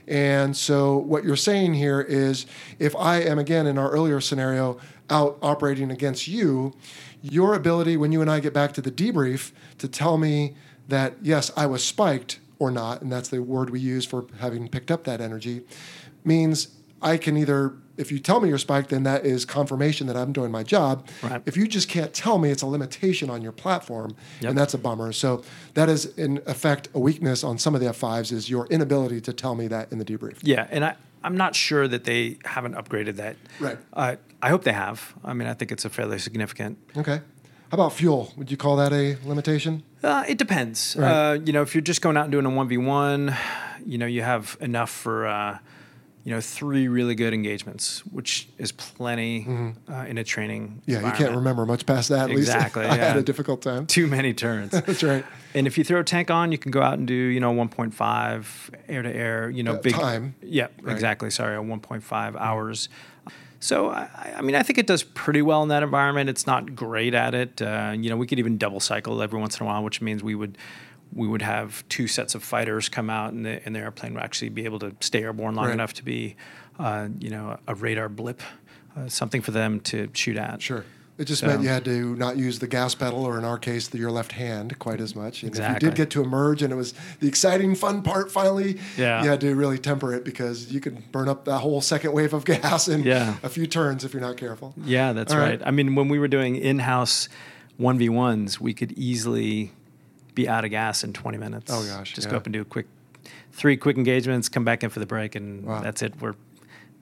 And so what you're saying here is if I am again in our earlier scenario out operating against you, your ability when you and I get back to the debrief to tell me that yes, I was spiked or not, and that's the word we use for having picked up that energy, means I can either if you tell me you're spiked, then that is confirmation that I'm doing my job. Right. If you just can't tell me, it's a limitation on your platform, Yep. and that's a bummer. So that is in effect a weakness on some of the F5s is your inability to tell me that in the debrief. Yeah, and I I'm not sure that they haven't upgraded that. Right. Uh, I hope they have. I mean, I think it's a fairly significant. Okay. How about fuel? Would you call that a limitation? Uh, it depends. Right. Uh, you know, if you're just going out and doing a one v one, you know, you have enough for uh, you know three really good engagements, which is plenty uh, in a training. Mm-hmm. Yeah, you can't remember much past that. At Exactly, least I had a difficult time. Too many turns. That's right. And if you throw a tank on, you can go out and do you know 1.5 air to air. You know, Uh, big time. Yeah, Right. Mm-hmm. exactly. Sorry, a 1.5 hours. So I, I mean, I think it does pretty well in that environment. It's not great at it. Uh, you know, we could even double cycle every once in a while, which means we would we would have two sets of fighters come out, and the, and the airplane would actually be able to stay airborne long Right. enough to be, uh, you know, a radar blip, uh, something for them to shoot at. Sure. It just So- meant you had to not use the gas pedal, or in our case, the, your left hand, quite as much. And if you did get to emerge, and it was the exciting, fun part, finally, Yeah. you had to really temper it because you could burn up that whole second wave of gas in Yeah. a few turns if you're not careful. Yeah, that's right. right. I mean, when we were doing in-house one v ones, we could easily be out of gas in 20 minutes. Oh, gosh, Just yeah. go up and do a quick, three quick engagements, come back in for the break, and Wow. that's it. We're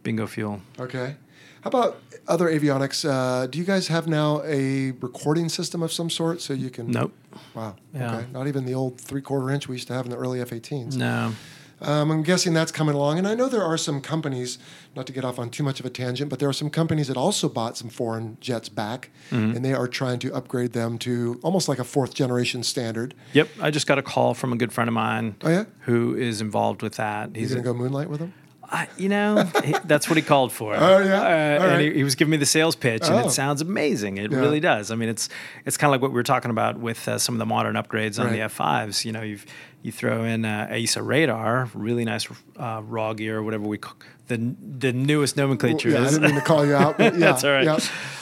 bingo fuel. Okay. How about other avionics? Uh, do you guys have now a recording system of some sort so you can? Nope. Wow. Yeah. Okay. Not even the old three quarter inch we used to have in the early F 18s. No. Um, I'm guessing that's coming along. And I know there are some companies, not to get off on too much of a tangent, but there are some companies that also bought some foreign jets back, Mm-hmm. and they are trying to upgrade them to almost like a fourth generation standard. Yep. I just got a call from a good friend of mine. Oh, yeah? Who is involved with that? He's going to go moonlight with them? I, you know, he, that's what he called for. Oh, yeah? Uh, All and right. he, he was giving me the sales pitch, and Oh. it sounds amazing. It Yeah. really does. I mean, it's it's kind of like what we were talking about with uh, some of the modern upgrades on the Right. F5s. You know, you you throw in uh, AESA radar, really nice uh, raw gear, whatever we call the the newest nomenclature yeah, I didn't mean to call you out. But yeah, That's all right. Yeah.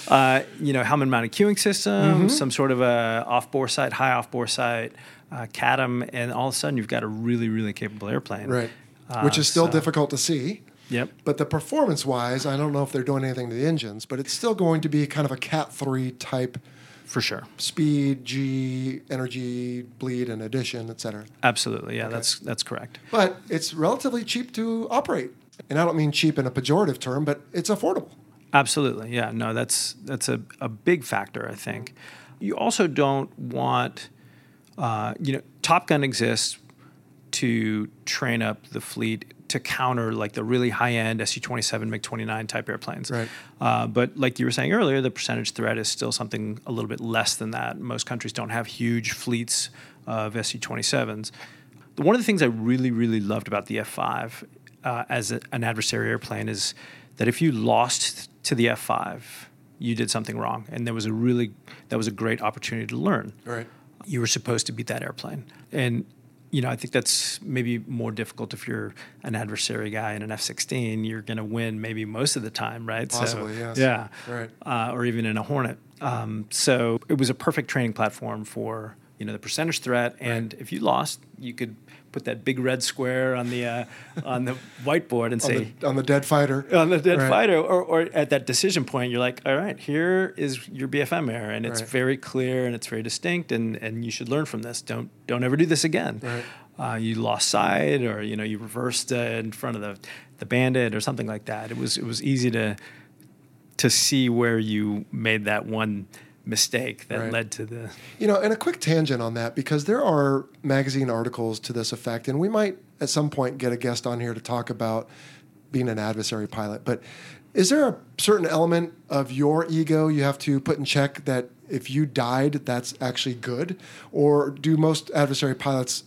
Uh, you know, helmet mounted queuing system, Mm-hmm. some sort of a off bore sight, high off bore sight, uh, CADM, and all of a sudden you've got a really, really capable airplane. Right. Uh, Which is still so- difficult to see. Yep. But the performance wise, I don't know if they're doing anything to the engines, but it's still going to be kind of a Cat 3 type For sure. speed, G, energy, bleed, and addition, et cetera. Absolutely. Yeah, that's that's correct. But it's relatively cheap to operate. And I don't mean cheap in a pejorative term, but it's affordable. Absolutely. Yeah. No, that's that's a, a big factor, I think. You also don't want uh, you know, Top Gun exists to train up the fleet to counter like the really high end SU 27, MiG 29 type airplanes. Right. Uh, but like you were saying earlier, the percentage threat is still something a little bit less than that. Most countries don't have huge fleets of SU 27s. One of the things I really, really loved about the F 5 uh, as a, an adversary airplane is that if you lost to the F 5, you did something wrong. And there was a really, that was a great opportunity to learn Right. you were supposed to beat that airplane. And you know, I think that's maybe more difficult if you're an adversary guy in an F-16. You're going to win maybe most of the time, right? Possibly, so, yes. Yeah, Right. Uh, or even in a Hornet. Um, so it was a perfect training platform for you know the percentage threat. And if you lost, you could put that big red square on the uh, on the whiteboard and On say, the, on the dead fighter. on the dead Right. fighter, or, or at that decision point, you're like, all right, here is your BFM error, and it's Right. very clear and it's very distinct, and, and you should learn from this. Don't don't ever do this again. Right. Uh, you lost sight, or you know, you reversed uh, in front of the the bandit, or something like that. It was it was easy to to see where you made that one mistake that Right. led to the You know, and a quick tangent on that because there are magazine articles to this effect, and we might at some point get a guest on here to talk about being an adversary pilot. But is there a certain element of your ego you have to put in check that if you died, that's actually good? Or do most adversary pilots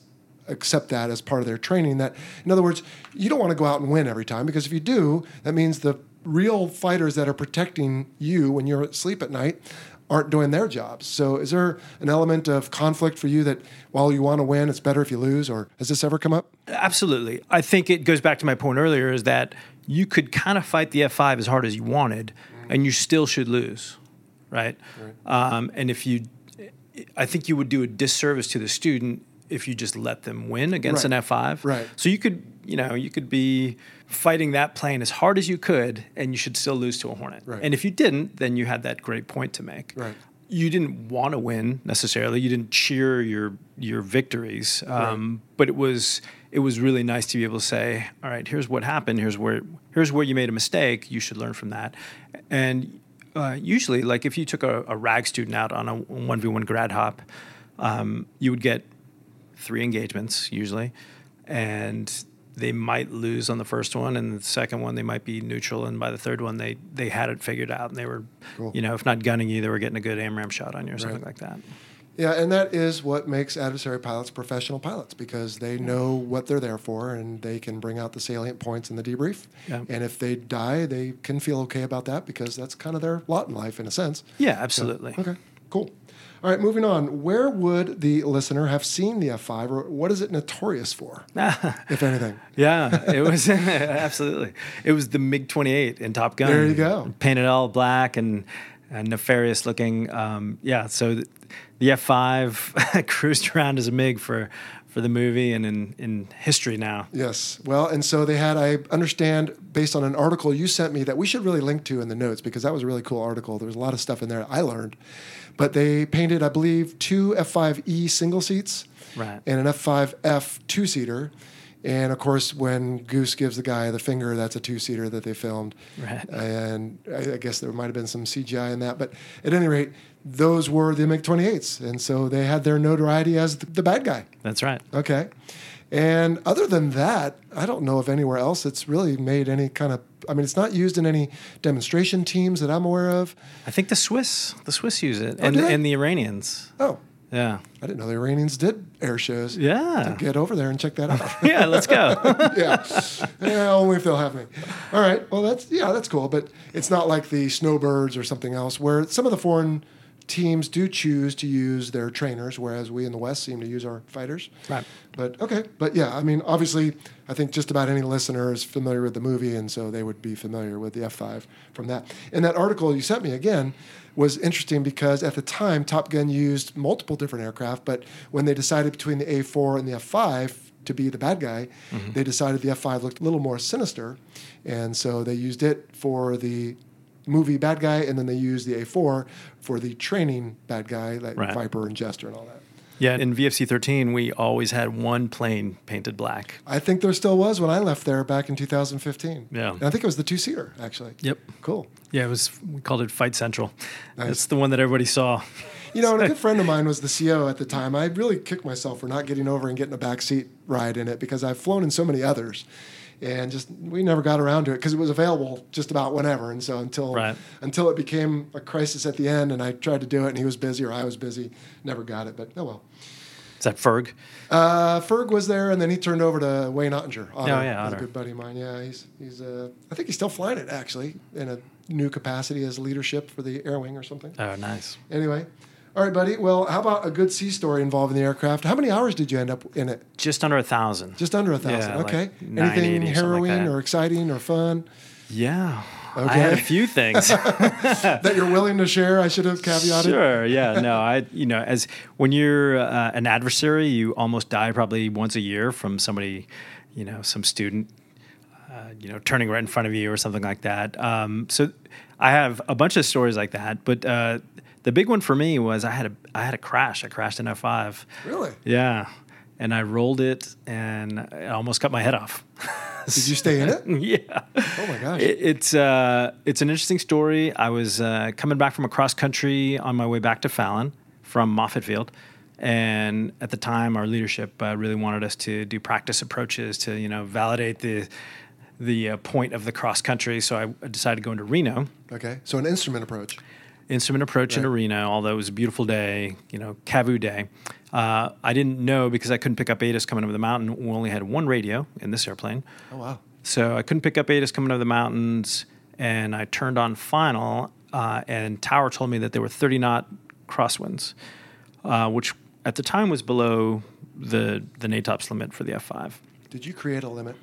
accept that as part of their training? That, in other words, you don't want to go out and win every time because if you do, that means the real fighters that are protecting you when you're asleep at night aren't doing their jobs. So is there an element of conflict for you that while you want to win, it's better if you lose? Or has this ever come up? Absolutely. I think it goes back to my point earlier is that you could kind of fight the F5 as hard as you wanted, and you still should lose, right? Um, and if you, I think you would do a disservice to the student if you just let them win against Right. an F5. Right. So you could, you know, you could be fighting that plane as hard as you could, and you should still lose to a Hornet. Right. And if you didn't, then you had that great point to make Right. you didn't want to win necessarily. You didn't cheer your your victories, um, but it was it was really nice to be able to say, "All right, here's what happened. Here's where here's where you made a mistake. You should learn from that." And uh, usually, like if you took a, a rag student out on a one v one grad hop, um, you would get three engagements usually, and they might lose on the first one, and the second one they might be neutral, and by the third one they they had it figured out, and they were, Cool. you know, if not gunning you, they were getting a good AMRAAM shot on you or something Right. like that. Yeah, and that is what makes adversary pilots professional pilots because they know what they're there for and they can bring out the salient points in the debrief. Yeah. And if they die, they can feel okay about that because that's kind of their lot in life in a sense. Yeah, absolutely. Okay, cool. All right, moving on. Where would the listener have seen the F5 or what is it notorious for, if anything? Yeah, it was absolutely. It was the MiG 28 in Top Gun. There you go. Painted all black and, and nefarious looking. Um, yeah, so the, the F5 cruised around as a MiG for for the movie and in, in history now. Yes. Well, and so they had, I understand, based on an article you sent me that we should really link to in the notes because that was a really cool article. There was a lot of stuff in there that I learned. But they painted, I believe, two F5E single seats Right. and an F5F two seater. And of course, when Goose gives the guy the finger, that's a two seater that they filmed. Right. And I, I guess there might have been some CGI in that. But at any rate, those were the MiG 28s. And so they had their notoriety as the, the bad guy. That's right. Okay. And other than that, I don't know of anywhere else it's really made any kind of. I mean, it's not used in any demonstration teams that I'm aware of. I think the Swiss, the Swiss use it, Oh, and and the Iranians. Oh, Yeah. I didn't know the Iranians did air shows. Yeah. Get over there and check that out. Yeah. Let's go. yeah. yeah, only if they'll have me. All right. Well, that's yeah, that's cool. But it's not like the snowbirds or something else, where some of the foreign teams do choose to use their trainers, whereas we in the West seem to use our fighters. Right. But okay. But yeah, I mean, obviously, I think just about any listener is familiar with the movie, and so they would be familiar with the F5 from that. And that article you sent me again was interesting because at the time Top Gun used multiple different aircraft, but when they decided between the A4 and the F5 to be the bad guy, mm-hmm. they decided the F5 looked a little more sinister, and so they used it for the movie bad guy, and then they use the A4 for the training bad guy, like Right. Viper and Jester and all that. yeah. In VFC 13, we always had one plane painted black. I think there still was when I left there back in 2015. Yeah. And I think it was the two seater, actually. Yep. Cool. Yeah, it was. We called it Fight Central. Nice. That's the one that everybody saw. You know, and a good friend of mine was the CEO at the time. I really kicked myself for not getting over and getting a backseat ride in it because I've flown in so many others. And just we never got around to it because it was available just about whenever. And so until Right. until it became a crisis at the end, and I tried to do it, and he was busy or I was busy, never got it. But oh well. Is that Ferg? Uh, Ferg was there, and then he turned over to Wayne Ottinger. Otter, Oh, yeah, was a good buddy of mine. Yeah, he's he's. Uh, I think he's still flying it actually in a new capacity as leadership for the Air Wing or something. Oh, nice. Anyway, all right, buddy. Well, how about a good sea story involving the aircraft? How many hours did you end up in it? Just under a thousand. Just under a thousand. Yeah, okay. 980 Anything something like harrowing or exciting or fun Yeah. I had a few things. that you're willing to share? I should have caveated. Sure. Yeah. No. I. You know, as when you're uh, an adversary, you almost die probably once a year from somebody, you know, some student, uh, you know, turning right in front of you or something like that. Um, so I have a bunch of stories like that, but uh, the big one for me was I had a I had a crash. I crashed in F five. Really? Yeah. And I rolled it and I almost cut my head off. Did you stay in it? yeah. Oh my gosh. It, it's uh, it's an interesting story. I was uh, coming back from a cross country on my way back to Fallon from Moffett Field, and at the time, our leadership uh, really wanted us to do practice approaches to you know validate the the uh, point of the cross country. So I decided to go into Reno, okay. So an instrument approach. Instrument approach into Right. Reno, although it was a beautiful day, you know, Cavu day. Uh, I didn't know because I couldn't pick up ATIS coming over the mountain. We only had one radio in this airplane. Oh wow. So I couldn't pick up ATIS coming over the mountains, and I turned on final, uh, and Tower told me that there were 30 knot crosswinds, uh, which at the time was below the the NATOPS limit for the F5. Did you create a limit?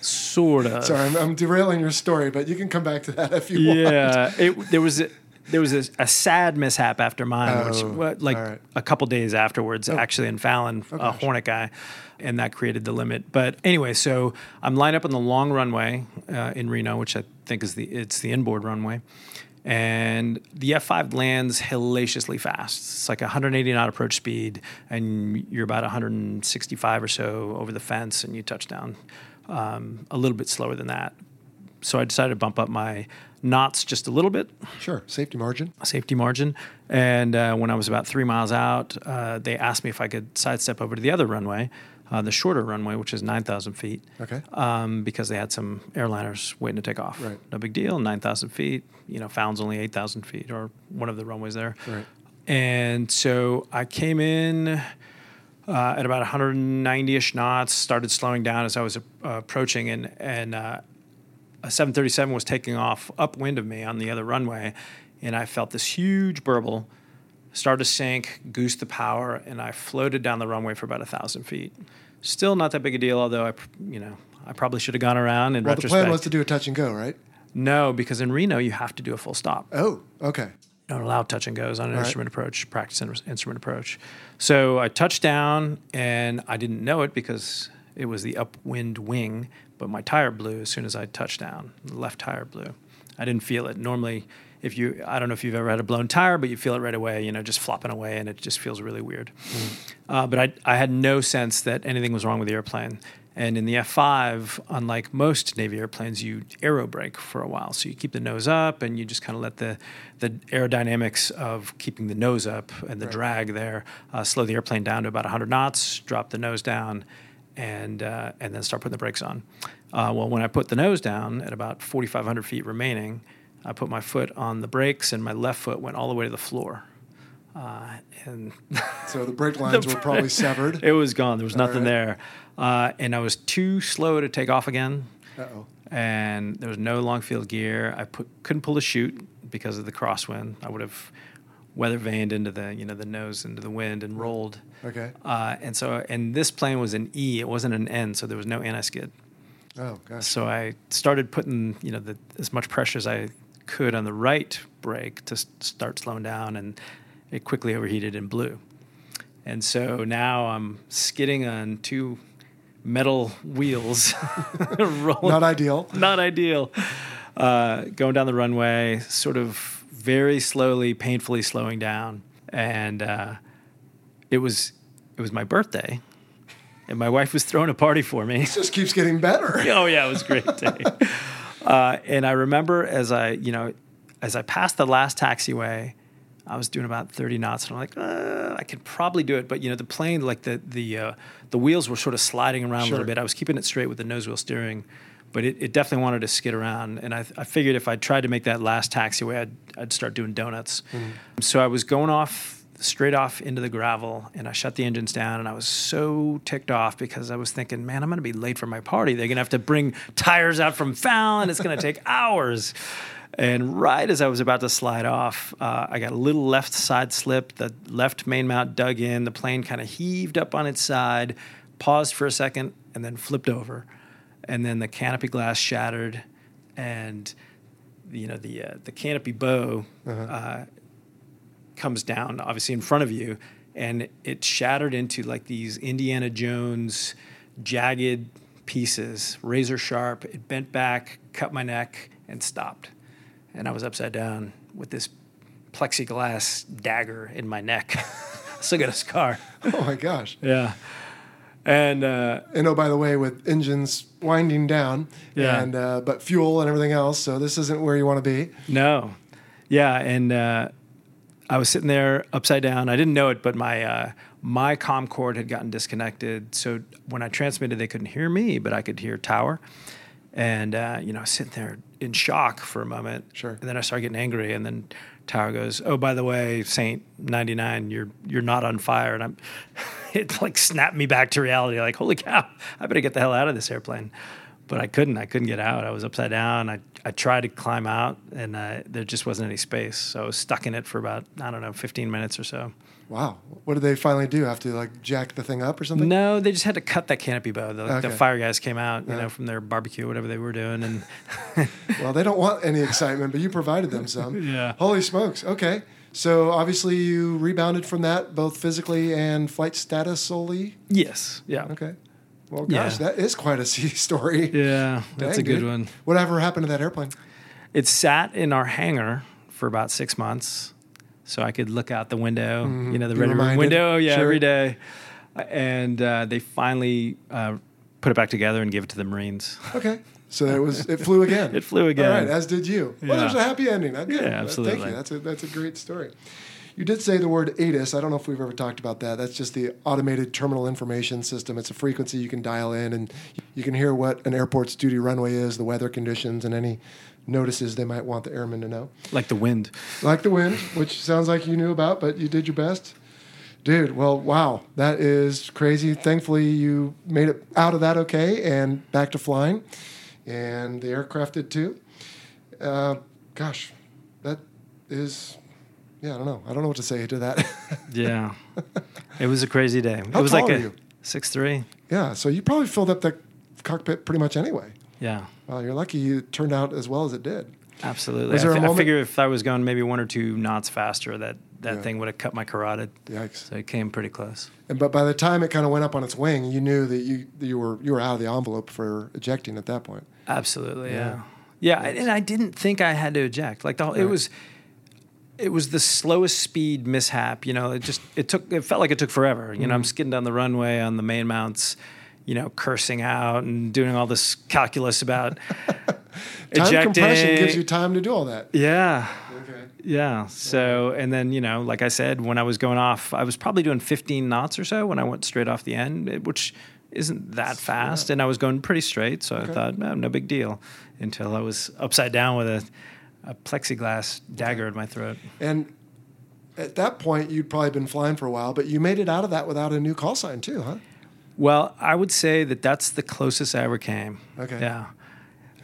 Sort of. Sorry, I'm, I'm derailing your story, but you can come back to that if you want. Yeah, there was a, there was a, a sad mishap after mine, which Oh, wa- like right. a couple days afterwards, actually in Fallon, a gosh. Hornet guy, and that created the limit. But anyway, so I'm lined up on the long runway uh, in Reno, which I think is the it's the inboard runway. And the F5 lands hellaciously fast. It's like 180 knot approach speed, and you're about 165 or so over the fence, and you touch down um, a little bit slower than that so I decided to bump up my knots just a little bit, Sure. Safety margin. safety margin. And uh, when I was about three miles out, uh, they asked me if I could sidestep over to the other runway, uh, the shorter runway, which is 9,000 feet. Okay. Um, because they had some airliners waiting to take off. Right. No big deal. 9,000 feet. You know, Fallon's only 8,000 feet, or one of the runways there. Right. And so I came in uh, at about 190-ish knots, started slowing down as I was uh, approaching, and and uh, a 737 was taking off upwind of me on the other runway, and I felt this huge burble start to sink, goose the power, and I floated down the runway for about a thousand feet. Still not that big a deal, although I, you know, I probably should have gone around in Well, the plan was to do a touch and go, right? no, because in Reno you have to do a full stop Oh, okay. Don't allow touch and goes on an right. instrument approach, practice in- instrument approach. So I touched down and I didn't know it because it was the upwind wing, but my tire blew as soon as I touched down. The left tire blew. I didn't feel it. Normally, if you, I don't know if you've ever had a blown tire, but you feel it right away, you know, just flopping away and it just feels really weird. Uh, but I, I had no sense that anything was wrong with the airplane. And in the F5, unlike most Navy airplanes, you aerobrake for a while. So you keep the nose up and you just kind of let the, the aerodynamics of keeping the nose up and the drag there uh, slow the airplane down to about 100 knots, drop the nose down, and, uh, and then start putting the brakes on. Uh, well, when I put the nose down at about 4,500 feet remaining, I put my foot on the brakes and my left foot went all the way to the floor. Uh, and So the brake lines were probably severed. it was gone. There was nothing right. there, uh, and I was too slow to take off again. Uh oh. And there was no long field gear. I put, couldn't pull a chute because of the crosswind. I would have weather vaned into the you know the nose into the wind and rolled. Okay. Uh, and so and this plane was an E. It wasn't an N, so there was no anti skid. Oh gosh. So I started putting you know the, as much pressure as I could on the right brake to start slowing down, and it quickly overheated and blew. And so now I'm skidding on two metal wheels, rolling. Not ideal. Not ideal. Uh, going down the runway, sort of very slowly, painfully slowing down, and uh, it was it was my birthday, and my wife was throwing a party for me. It Just keeps getting better. oh yeah, it was a great day. uh, and I remember as I, you know, as I passed the last taxiway, I was doing about 30 knots, and I'm like, uh, I could probably do it. But you know, the plane, like the the uh, the wheels were sort of sliding around a little bit. I was keeping it straight with the nose wheel steering, but it, it definitely wanted to skid around. And I, I figured if I tried to make that last taxiway, I'd I'd start doing donuts. So I was going off straight off into the gravel, and I shut the engines down. And I was so ticked off because I was thinking, man, I'm going to be late for my party. They're going to have to bring tires out from Fallon. It's going to take hours. And right as I was about to slide off, uh, I got a little left side slip. The left main mount dug in. The plane kind of heaved up on its side, paused for a second, and then flipped over. And then the canopy glass shattered, and you know the uh, the canopy bow uh, comes down, obviously in front of you, and it shattered into like these Indiana Jones jagged pieces, razor sharp. It bent back, cut my neck, and stopped. And I was upside down with this plexiglass dagger in my neck. Still got a scar. Oh my gosh. Yeah. And uh, And oh, by the way, with engines winding down, Yeah. and uh, but fuel and everything else, so this isn't where you want to be. No. Yeah, and uh, I was sitting there upside down. I didn't know it, but my uh, my comm cord had gotten disconnected. So when I transmitted, they couldn't hear me, but I could hear Tower. And uh, you know, I was sitting there in shock for a moment. Sure. And then I started getting angry, and then Tower goes, "Oh, by the way, Saint ninety nine, you're you're not on fire." And I'm, it like snapped me back to reality. Like, holy cow, I better get the hell out of this airplane. But I couldn't. I couldn't get out. I was upside down. I, I tried to climb out, and uh, there just wasn't any space. So I was stuck in it for about I don't know, 15 minutes or so. Wow. What did they finally do? Have to like jack the thing up or something? No, they just had to cut that canopy bow. The, the fire guys came out, you Yeah. know, from their barbecue, whatever they were doing, and Well, they don't want any excitement, but you provided them some. Yeah. Holy smokes. Okay. So obviously you rebounded from that both physically and flight status solely. yes, yeah, Okay. Well, Yeah. gosh, that is quite a sea story. yeah, that's Dang, a good dude. one. Whatever happened to that airplane? It sat in our hangar for about six months, so I could look out the window, you know, the ready room window, yeah, Sure. every day. And uh, they finally uh, put it back together and gave it to the Marines. Okay. So it was it flew again. It flew again. All right, as did you. Well, Yeah. there's a happy ending. Good. Yeah, Uh, Thank you. That's a that's a great story. You did say the word ATIS. I don't know if we've ever talked about that. That's just the automated terminal information system. It's a frequency you can dial in, and you can hear what an airport's duty runway is, the weather conditions, and any notices they might want the airmen to know. Like the wind. Like the wind, which sounds like you knew about, but you did your best. Dude, well, wow, that is crazy. Thankfully, you made it out of that okay and back to flying, and the aircraft did too. Uh, gosh, that is, yeah, I don't know. I don't know what to say to that. Yeah. it was a crazy day. How it was tall like are a you? six three. yeah, so you probably filled up that cockpit pretty much anyway. Yeah. Well, you're lucky you turned out as well as it did. Absolutely. Was I, fi- I figure if I was going maybe one or two knots faster, that that Yeah. thing would have cut my carotid. Yikes. So it came pretty close. And, but by the time it kind of went up on its wing, you knew that you that you were you were out of the envelope for ejecting at that point. Absolutely. Yeah. Yeah. Yeah. and I didn't think I had to eject. Like the whole, it was. It was the slowest speed mishap. You know, it just it took. It felt like it took forever. You know, Mm-hmm. I'm skidding down the runway on the main mounts. You know, cursing out and doing all this calculus about Time ejecting. compression gives you time to do all that. Yeah. Okay. Yeah. So, and then, you know, like I said, when I was going off, I was probably doing 15 knots or so when I went straight off the end, which isn't that fast. And I was going pretty straight. So I thought, no, no big deal until I was upside down with a, a plexiglass dagger in my throat. And at that point, you'd probably been flying for a while, but you made it out of that without a new call sign too, huh? Well, I would say that that's the closest I ever came. Okay. Yeah.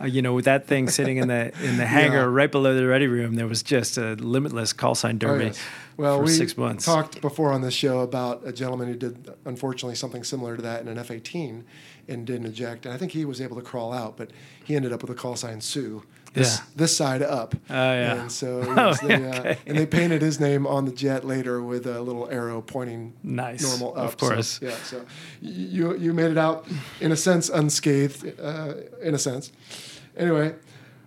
Uh, you know, with that thing sitting in the in the hangar Yeah. right below the ready room, there was just a limitless call sign Oh, derby yes. Well, for we six months. talked before on this show about a gentleman who did, unfortunately, something similar to that in an F 18 and didn't eject. And I think he was able to crawl out, but he ended up with a call sign Sue. This, Yeah. this side up. Oh, yeah. And so, Oh, yes, they, uh, and they painted his name on the jet later with a little arrow pointing Nice. normal up. Of course. So, yeah. So you you made it out in a sense unscathed, uh, in a sense. Anyway,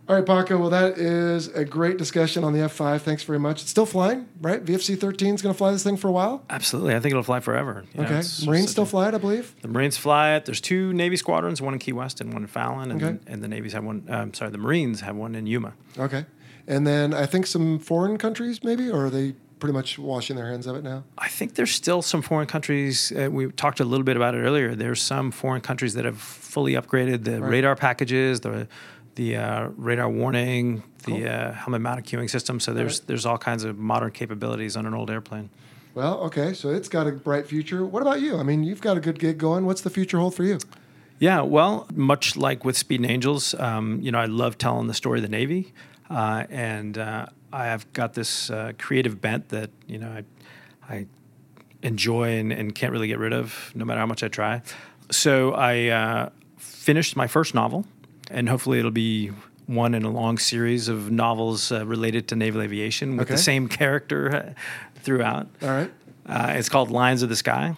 all right, Paco. Well, that is a great discussion on the F5. Thanks very much. It's still flying, right? VFC 13 is going to fly this thing for a while. Absolutely. I think it'll fly forever. You Okay. it's Marines still a- fly it, I believe. The Marines fly it. There's two Navy squadrons, one in Key West and one in Fallon, and, Okay. and the Navy's have one. Um, sorry, the Marines have one in Yuma. Okay. And then I think some foreign countries, maybe, or are they pretty much washing their hands of it now? I think there's still some foreign countries. Uh, we talked a little bit about it earlier. There's some foreign countries that have fully upgraded the Right. radar packages, the the uh, radar warning, the Cool. uh, helmet mounted cueing system. So there's right. there's all kinds of modern capabilities on an old airplane. Well, okay, so it's got a bright future. What about you? I mean, you've got a good gig going. What's the future hold for you? Yeah, well, much like with Speed and Angels, um, you know, I love telling the story of the Navy, uh, and uh, I have got this uh, creative bent that you know I, I enjoy and, and can't really get rid of, no matter how much I try. So I uh, finished my first novel, and hopefully it'll be one in a long series of novels uh, related to naval aviation with Okay. the same character uh, throughout. All right. Uh, it's called Lions of the Sky.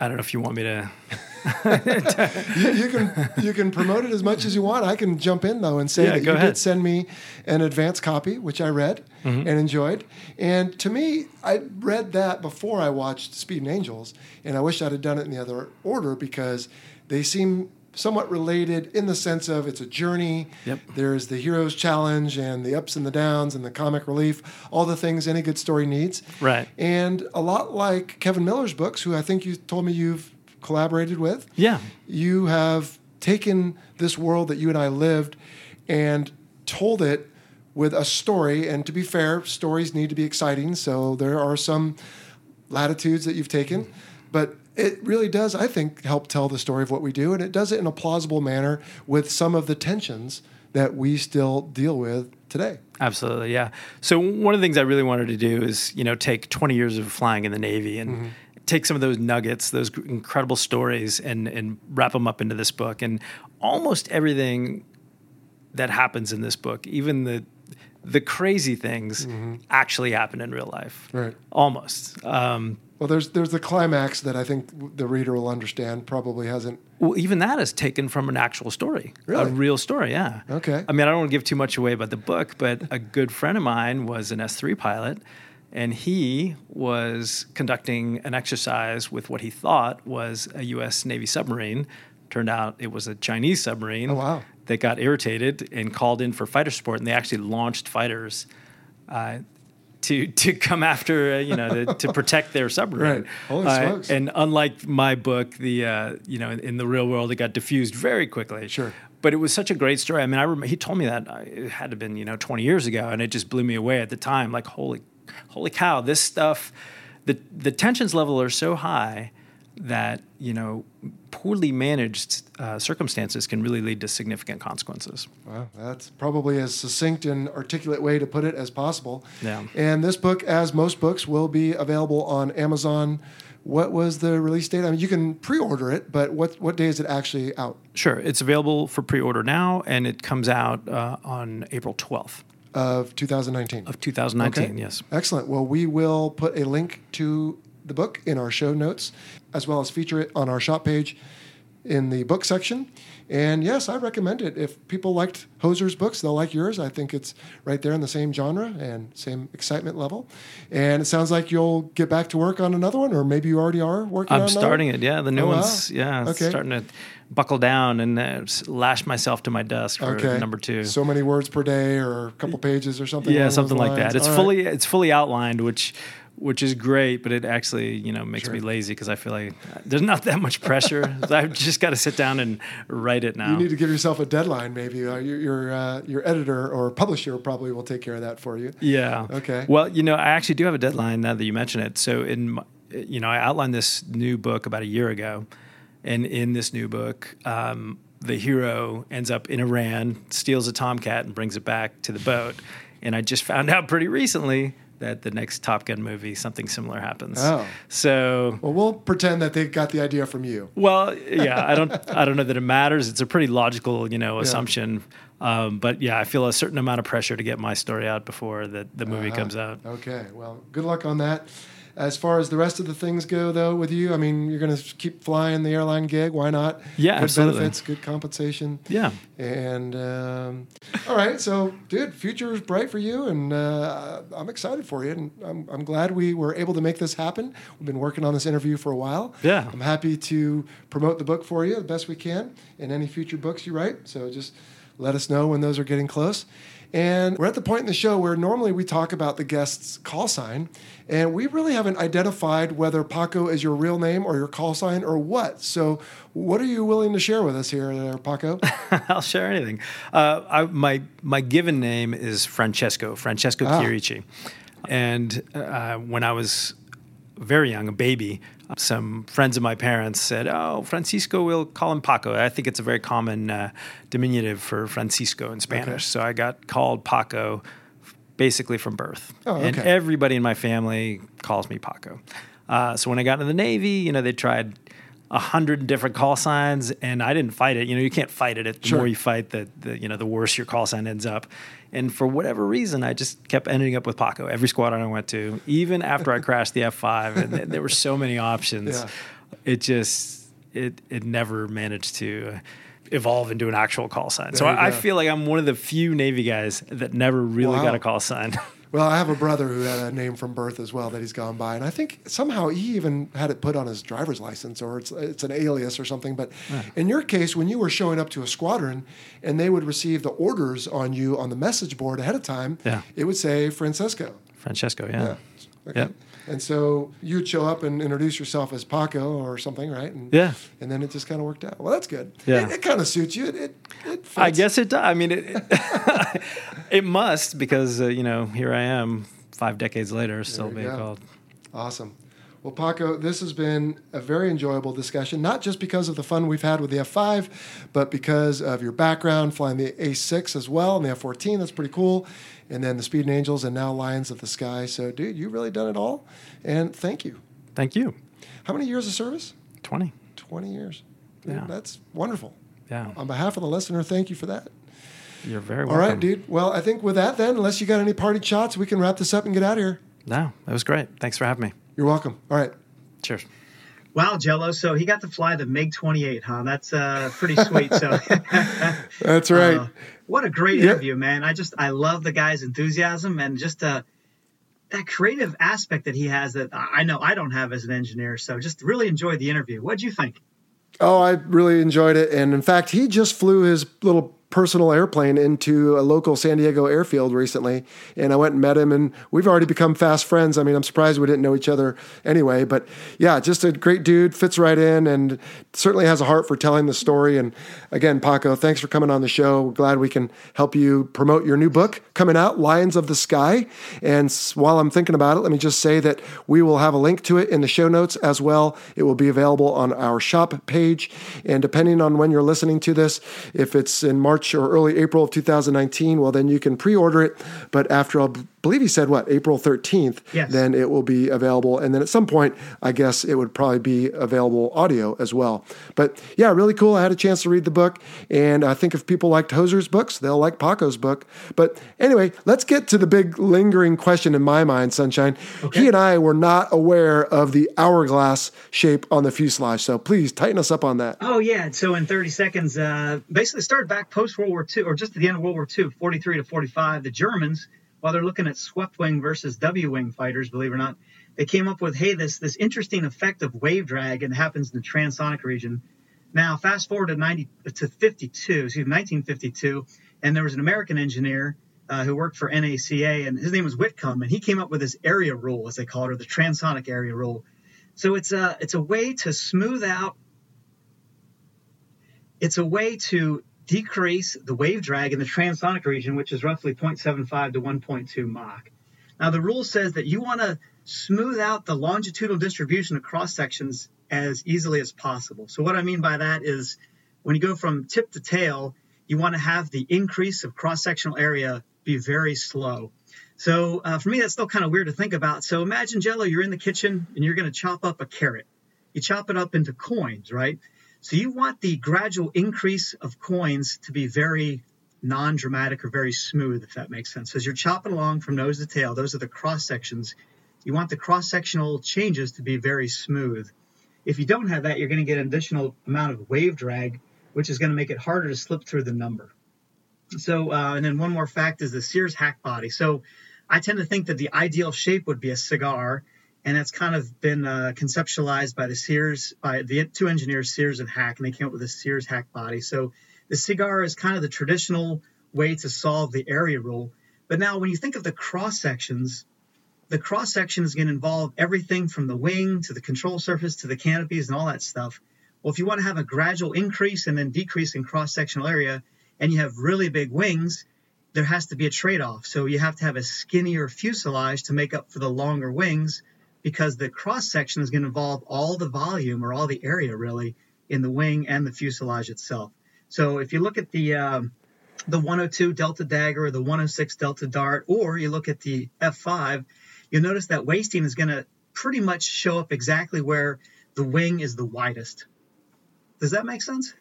I don't know if you want me to. you, you can you can promote it as much as you want. I can jump in though and say Yeah, that you ahead. did send me an advance copy, which I read Mm-hmm. and enjoyed. And to me, I read that before I watched Speed and Angels, and I wish I'd have done it in the other order because they seem somewhat related in the sense of it's a journey. Yep. There's the hero's challenge and the ups and the downs and the comic relief, all the things any good story needs. Right. And a lot like Kevin Miller's books, who I think you told me you've collaborated with Yeah. you have taken this world that you and I lived and told it with a story. And to be fair, stories need to be exciting. So there are some latitudes that you've taken. But it really does, I think, help tell the story of what we do. And it does it in a plausible manner with some of the tensions that we still deal with today. Absolutely, yeah. So one of the things I really wanted to do is, you know, take 20 years of flying in the Navy and take some of those nuggets, those incredible stories, and and wrap them up into this book. And almost everything that happens in this book, even the the crazy things, actually happen in real life. Right. Almost. Um, Well, there's there's the climax that I think the reader will understand. Probably hasn't. Well, even that is taken from an actual story, a real story. Yeah. Okay. I mean, I don't want to give too much away about the book, but a good friend of mine was an S three pilot, and he was conducting an exercise with what he thought was a U.S. Navy submarine. Turned out it was a Chinese submarine. Oh, wow. That got irritated and called in for fighter support, and they actually launched fighters. Uh, to, to come after uh, you know to, to protect their submarine, Right. Holy Uh, smokes. and unlike my book, the uh, you know in, in the real world, it got diffused very quickly. Sure. But it was such a great story. I mean, I rem- he told me that uh, it had to have been you know 20 years ago, and it just blew me away at the time. Like holy, holy cow! This stuff, the the tensions level are so high that you know poorly managed uh, circumstances can really lead to significant consequences. Wow, that's probably as succinct and articulate way to put it as possible. Yeah. And this book, as most books, will be available on Amazon. What was the release date? I mean, you can pre-order it, but what what day is it actually out? Sure, it's available for pre-order now, and it comes out uh, on April 12th Of 2019. of 2019. Okay. Yes. Excellent. Well, we will put a link to the book in our show notes, as well as feature it on our shop page in the book section. And yes, I recommend it. If people liked Hoser's books, they'll like yours. I think it's right there in the same genre and same excitement level. And it sounds like you'll get back to work on another one, or maybe you already are working on I'm starting one? it. Yeah, the new Oh, wow. one's yeah Okay. starting to buckle down and uh, lash myself to my desk for Okay. number two. So many words per day, or a couple pages, or something. yeah, something like lines. that. It's All right. fully it's fully outlined, which which is great, but it actually you know makes me lazy because I feel like there's not that much pressure. I've just got to sit down and write it now. You need to give yourself a deadline, maybe. Uh, your your, uh, your editor or publisher probably will take care of that for you. Yeah. Okay. Well, you know, I actually do have a deadline now that you mention it. So, in my- you know, I outlined this new book about a year ago, and in this new book, um, the hero ends up in Iran, steals a tomcat, and brings it back to the boat. And I just found out pretty recently that the next Top Gun movie, something similar happens. Oh. So. Well, we'll pretend that they got the idea from you. Well, yeah, I don't, I don't know that it matters. It's a pretty logical, you know, assumption. Um, but yeah, I feel a certain amount of pressure to get my story out before the, the movie Uh-huh. comes out. Okay. Well, good luck on that. As far as the rest of the things go, though, with you, I mean, you're going to keep flying the airline gig. Why not? Yeah, good absolutely. benefits, good compensation. Yeah. And um, all right, so dude, future is bright for you, and uh, I'm excited for you, and I'm, I'm glad we were able to make this happen. We've been working on this interview for a while. Yeah. I'm happy to promote the book for you the best we can, and any future books you write. So just let us know when those are getting close. And we're at the point in the show where normally we talk about the guest's call sign, and we really haven't identified whether Paco is your real name or your call sign or what. So, what are you willing to share with us here, there, Paco? I'll share anything. Uh, I, my my given name is Francesco Francesco ah. Chierici, and uh, when I was very young, a baby, some friends of my parents said, "Oh, Francisco, we'll call him Paco." I think it's a very common uh, diminutive for Francisco in Spanish. Okay. So I got called Paco basically from birth, oh, okay. and everybody in my family calls me Paco. Uh, so when I got into the Navy, you know, they tried a hundred different call signs, and I didn't fight it. You know, you can't fight it. The sure. more you fight, the, the you know the worse your call sign ends up. And for whatever reason, I just kept ending up with Paco every squadron I went to, even after I crashed the F five. And there were so many options. Yeah. It just it it never managed to evolve into an actual call sign. There so I, I, feel like I'm one of the few Navy guys that never really wow. got a call sign. Well, I have a brother who had a name from birth as well that he's gone by, and I think somehow he even had it put on his driver's license, or it's it's an alias or something. But in your case, when you were showing up to a squadron, and they would receive the orders on you on the message board ahead of time, yeah. it would say Francesco. Francesco, yeah. yeah. Okay. Yep. And so you'd show up and introduce yourself as Paco or something, right? And, yeah. And then it just kind of worked out. Well, that's good. Yeah. It, it kind of suits you. It, it, it I guess it does. I mean, it, it must because, uh, you know, here I am five decades later still being go. called. Awesome. Well, Paco, this has been a very enjoyable discussion, not just because of the fun we've had with the F5, but because of your background flying the A6 as well and the F14. That's pretty cool and then the Speed and Angels, and now Lions of the Sky. So, dude, you've really done it all, and thank you. Thank you. How many years of service? 20. 20 years. Yeah. That's wonderful. Yeah. On behalf of the listener, thank you for that. You're very welcome. All right, dude. Well, I think with that, then, unless you got any party shots, we can wrap this up and get out of here. No, that was great. Thanks for having me. You're welcome. All right. Cheers. Wow, Jello. So he got to fly the MiG 28, huh? That's uh, pretty sweet. So that's right. Uh, what a great yeah. interview, man. I just I love the guy's enthusiasm and just uh, that creative aspect that he has that I know I don't have as an engineer. So just really enjoyed the interview. What'd you think? Oh, I really enjoyed it. And in fact, he just flew his little personal airplane into a local San Diego airfield recently, and I went and met him, and we've already become fast friends. I mean, I'm surprised we didn't know each other anyway, but yeah, just a great dude, fits right in, and certainly has a heart for telling the story. And again, Paco, thanks for coming on the show. We're glad we can help you promote your new book coming out, Lions of the Sky. And while I'm thinking about it, let me just say that we will have a link to it in the show notes as well. It will be available on our shop page, and depending on when you're listening to this, if it's in March March or early April of 2019, well, then you can pre order it. But after, I believe he said, what, April 13th, yes. then it will be available. And then at some point, I guess it would probably be available audio as well. But yeah, really cool. I had a chance to read the book. And I think if people liked Hoser's books, they'll like Paco's book. But anyway, let's get to the big lingering question in my mind, Sunshine. Okay. He and I were not aware of the hourglass shape on the fuselage. So please tighten us up on that. Oh, yeah. So in 30 seconds, uh, basically start back post post World War II, or just at the end of World War II, 43 to 45, the Germans, while they're looking at swept wing versus W wing fighters, believe it or not, they came up with, hey, this this interesting effect of wave drag and happens in the transonic region. Now, fast forward to 90 to 52, excuse me, 1952, and there was an American engineer uh, who worked for NACA, and his name was Whitcomb, and he came up with this area rule, as they call it, or the transonic area rule. So it's a it's a way to smooth out. It's a way to decrease the wave drag in the transonic region, which is roughly 0.75 to 1.2 Mach. Now, the rule says that you want to smooth out the longitudinal distribution of cross sections as easily as possible. So, what I mean by that is when you go from tip to tail, you want to have the increase of cross sectional area be very slow. So, uh, for me, that's still kind of weird to think about. So, imagine, Jello, you're in the kitchen and you're going to chop up a carrot. You chop it up into coins, right? So you want the gradual increase of coins to be very non-dramatic or very smooth, if that makes sense. As you're chopping along from nose to tail, those are the cross sections. You want the cross-sectional changes to be very smooth. If you don't have that, you're going to get an additional amount of wave drag, which is going to make it harder to slip through the number. So, uh, and then one more fact is the Sears Haack body. So I tend to think that the ideal shape would be a cigar and it's kind of been uh, conceptualized by the Sears, by the two engineers, Sears and Haack, and they came up with a Sears Haack body. So the cigar is kind of the traditional way to solve the area rule. But now, when you think of the cross sections, the cross section is going to involve everything from the wing to the control surface to the canopies and all that stuff. Well, if you want to have a gradual increase and then decrease in cross sectional area, and you have really big wings, there has to be a trade off. So you have to have a skinnier fuselage to make up for the longer wings because the cross section is going to involve all the volume or all the area really in the wing and the fuselage itself. So if you look at the um, the 102 Delta Dagger or the 106 Delta Dart, or you look at the F5, you'll notice that wasting is going to pretty much show up exactly where the wing is the widest. Does that make sense?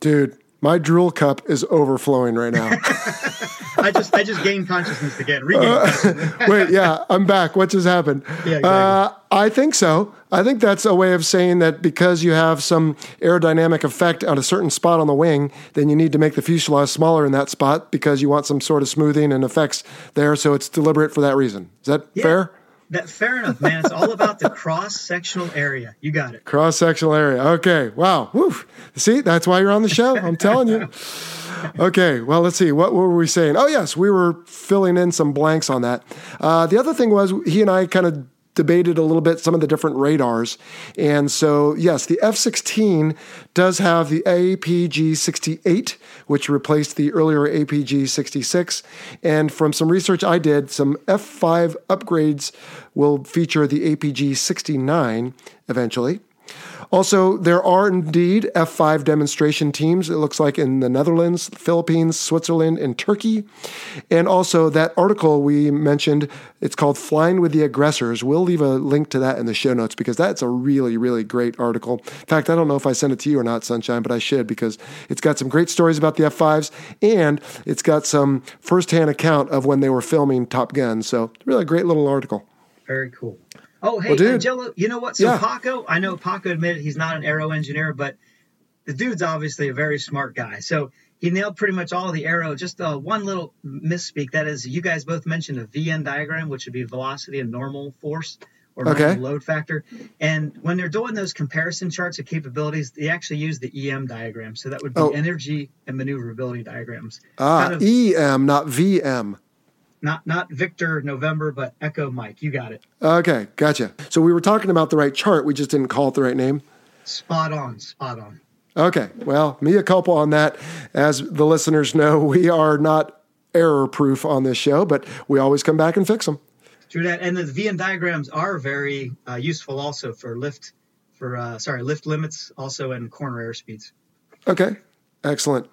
Dude, my drool cup is overflowing right now. I just I just gained consciousness again. Uh, wait, yeah, I'm back. What just happened? Yeah, exactly. uh, I think so. I think that's a way of saying that because you have some aerodynamic effect on a certain spot on the wing, then you need to make the fuselage smaller in that spot because you want some sort of smoothing and effects there. So it's deliberate for that reason. Is that Yeah. fair? That fair enough, man. It's all about the cross sectional area. You got it. Cross sectional area. Okay. Wow. Woo. See, that's why you're on the show. I'm telling you. Okay. Well, let's see. What were we saying? Oh, yes. We were filling in some blanks on that. Uh, the other thing was he and I kind of debated a little bit some of the different radars. And so, yes, the F 16 does have the APG 68, which replaced the earlier APG 66. And from some research I did, some F5 upgrades will feature the APG 69 eventually. Also, there are indeed F5 demonstration teams, it looks like in the Netherlands, Philippines, Switzerland, and Turkey. And also, that article we mentioned, it's called Flying with the Aggressors. We'll leave a link to that in the show notes because that's a really, really great article. In fact, I don't know if I sent it to you or not, Sunshine, but I should because it's got some great stories about the F5s and it's got some firsthand account of when they were filming Top Gun. So, really a great little article. Very cool. Oh, hey, Well, dude. Angelo, you know what? So Yeah. Paco, I know Paco admitted he's not an aero engineer, but the dude's obviously a very smart guy. So he nailed pretty much all the aero. Just uh, one little misspeak. That is, you guys both mentioned a VN diagram, which would be velocity and normal force or Okay. load factor. And when they're doing those comparison charts of capabilities, they actually use the EM diagram. So that would be Oh. energy and maneuverability diagrams. Ah, Kind of- EM, not VM. Not not Victor November, but Echo Mike. You got it. Okay, gotcha. So we were talking about the right chart, we just didn't call it the right name. Spot on, spot on. Okay, well, me a couple on that. As the listeners know, we are not error proof on this show, but we always come back and fix them. True that. And the VN diagrams are very uh, useful also for lift, for uh, sorry, lift limits, also and corner air speeds. Okay, excellent.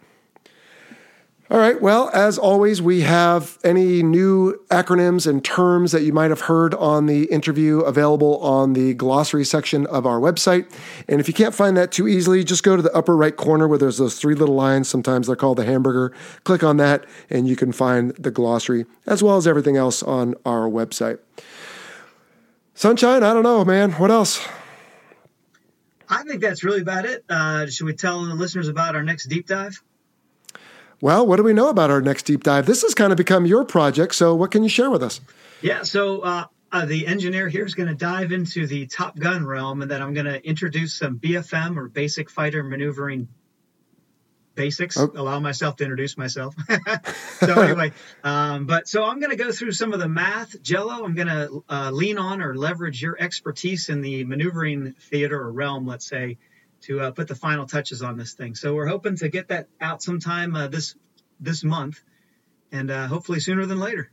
All right, well, as always, we have any new acronyms and terms that you might have heard on the interview available on the glossary section of our website. And if you can't find that too easily, just go to the upper right corner where there's those three little lines. Sometimes they're called the hamburger. Click on that, and you can find the glossary as well as everything else on our website. Sunshine, I don't know, man. What else? I think that's really about it. Uh, should we tell the listeners about our next deep dive? Well, what do we know about our next deep dive? This has kind of become your project, so what can you share with us? Yeah, so uh, uh, the engineer here is going to dive into the Top Gun realm, and then I'm going to introduce some BFM or basic fighter maneuvering basics. Oh. Allow myself to introduce myself. so anyway, um, but so I'm going to go through some of the math, Jello. I'm going to uh, lean on or leverage your expertise in the maneuvering theater or realm, let's say, to uh, put the final touches on this thing. So we're hoping to get that out sometime uh, this this month, and uh, hopefully sooner than later.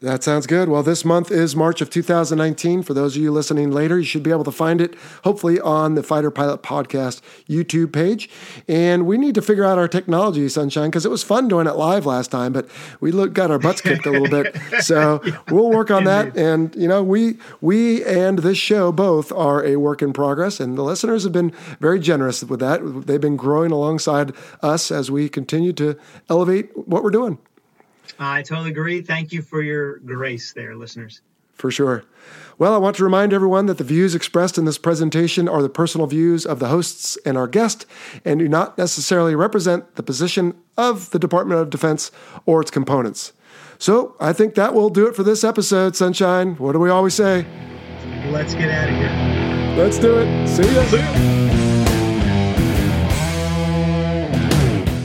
That sounds good. Well, this month is March of 2019. For those of you listening later, you should be able to find it hopefully on the Fighter Pilot Podcast YouTube page. And we need to figure out our technology, Sunshine, because it was fun doing it live last time, but we look, got our butts kicked a little bit. So we'll work on that. And, you know, we, we and this show both are a work in progress, and the listeners have been very generous with that. They've been growing alongside us as we continue to elevate what we're doing. I totally agree. Thank you for your grace there, listeners. For sure. Well, I want to remind everyone that the views expressed in this presentation are the personal views of the hosts and our guest and do not necessarily represent the position of the Department of Defense or its components. So I think that will do it for this episode, Sunshine. What do we always say? Let's get out of here. Let's do it. See ya.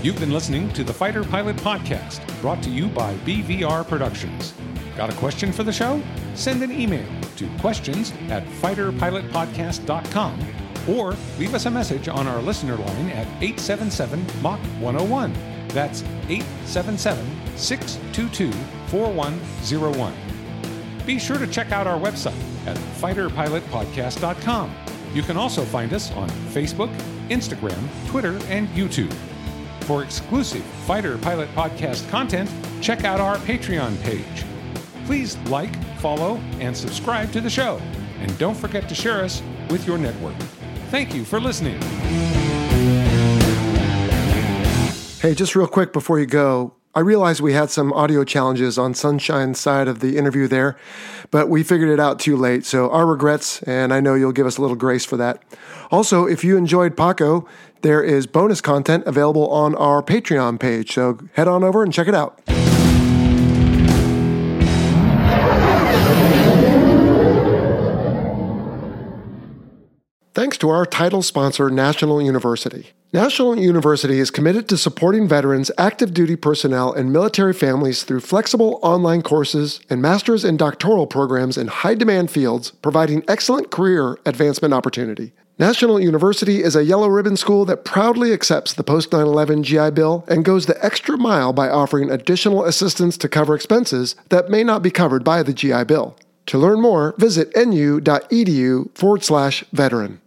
You've been listening to the Fighter Pilot Podcast, brought to you by BVR Productions. Got a question for the show? Send an email to questions at fighterpilotpodcast.com or leave us a message on our listener line at 877 Mach 101. That's 877 622 4101. Be sure to check out our website at fighterpilotpodcast.com. You can also find us on Facebook, Instagram, Twitter, and YouTube. For exclusive Fighter Pilot Podcast content, check out our Patreon page. Please like, follow, and subscribe to the show. And don't forget to share us with your network. Thank you for listening. Hey, just real quick before you go, I realized we had some audio challenges on Sunshine's side of the interview there, but we figured it out too late. So, our regrets, and I know you'll give us a little grace for that. Also, if you enjoyed Paco, there is bonus content available on our Patreon page. So, head on over and check it out. Thanks to our title sponsor, National University. National University is committed to supporting veterans, active duty personnel, and military families through flexible online courses and master's and doctoral programs in high demand fields, providing excellent career advancement opportunity. National University is a yellow ribbon school that proudly accepts the post 9 11 GI Bill and goes the extra mile by offering additional assistance to cover expenses that may not be covered by the GI Bill. To learn more, visit nu.edu forward slash veteran.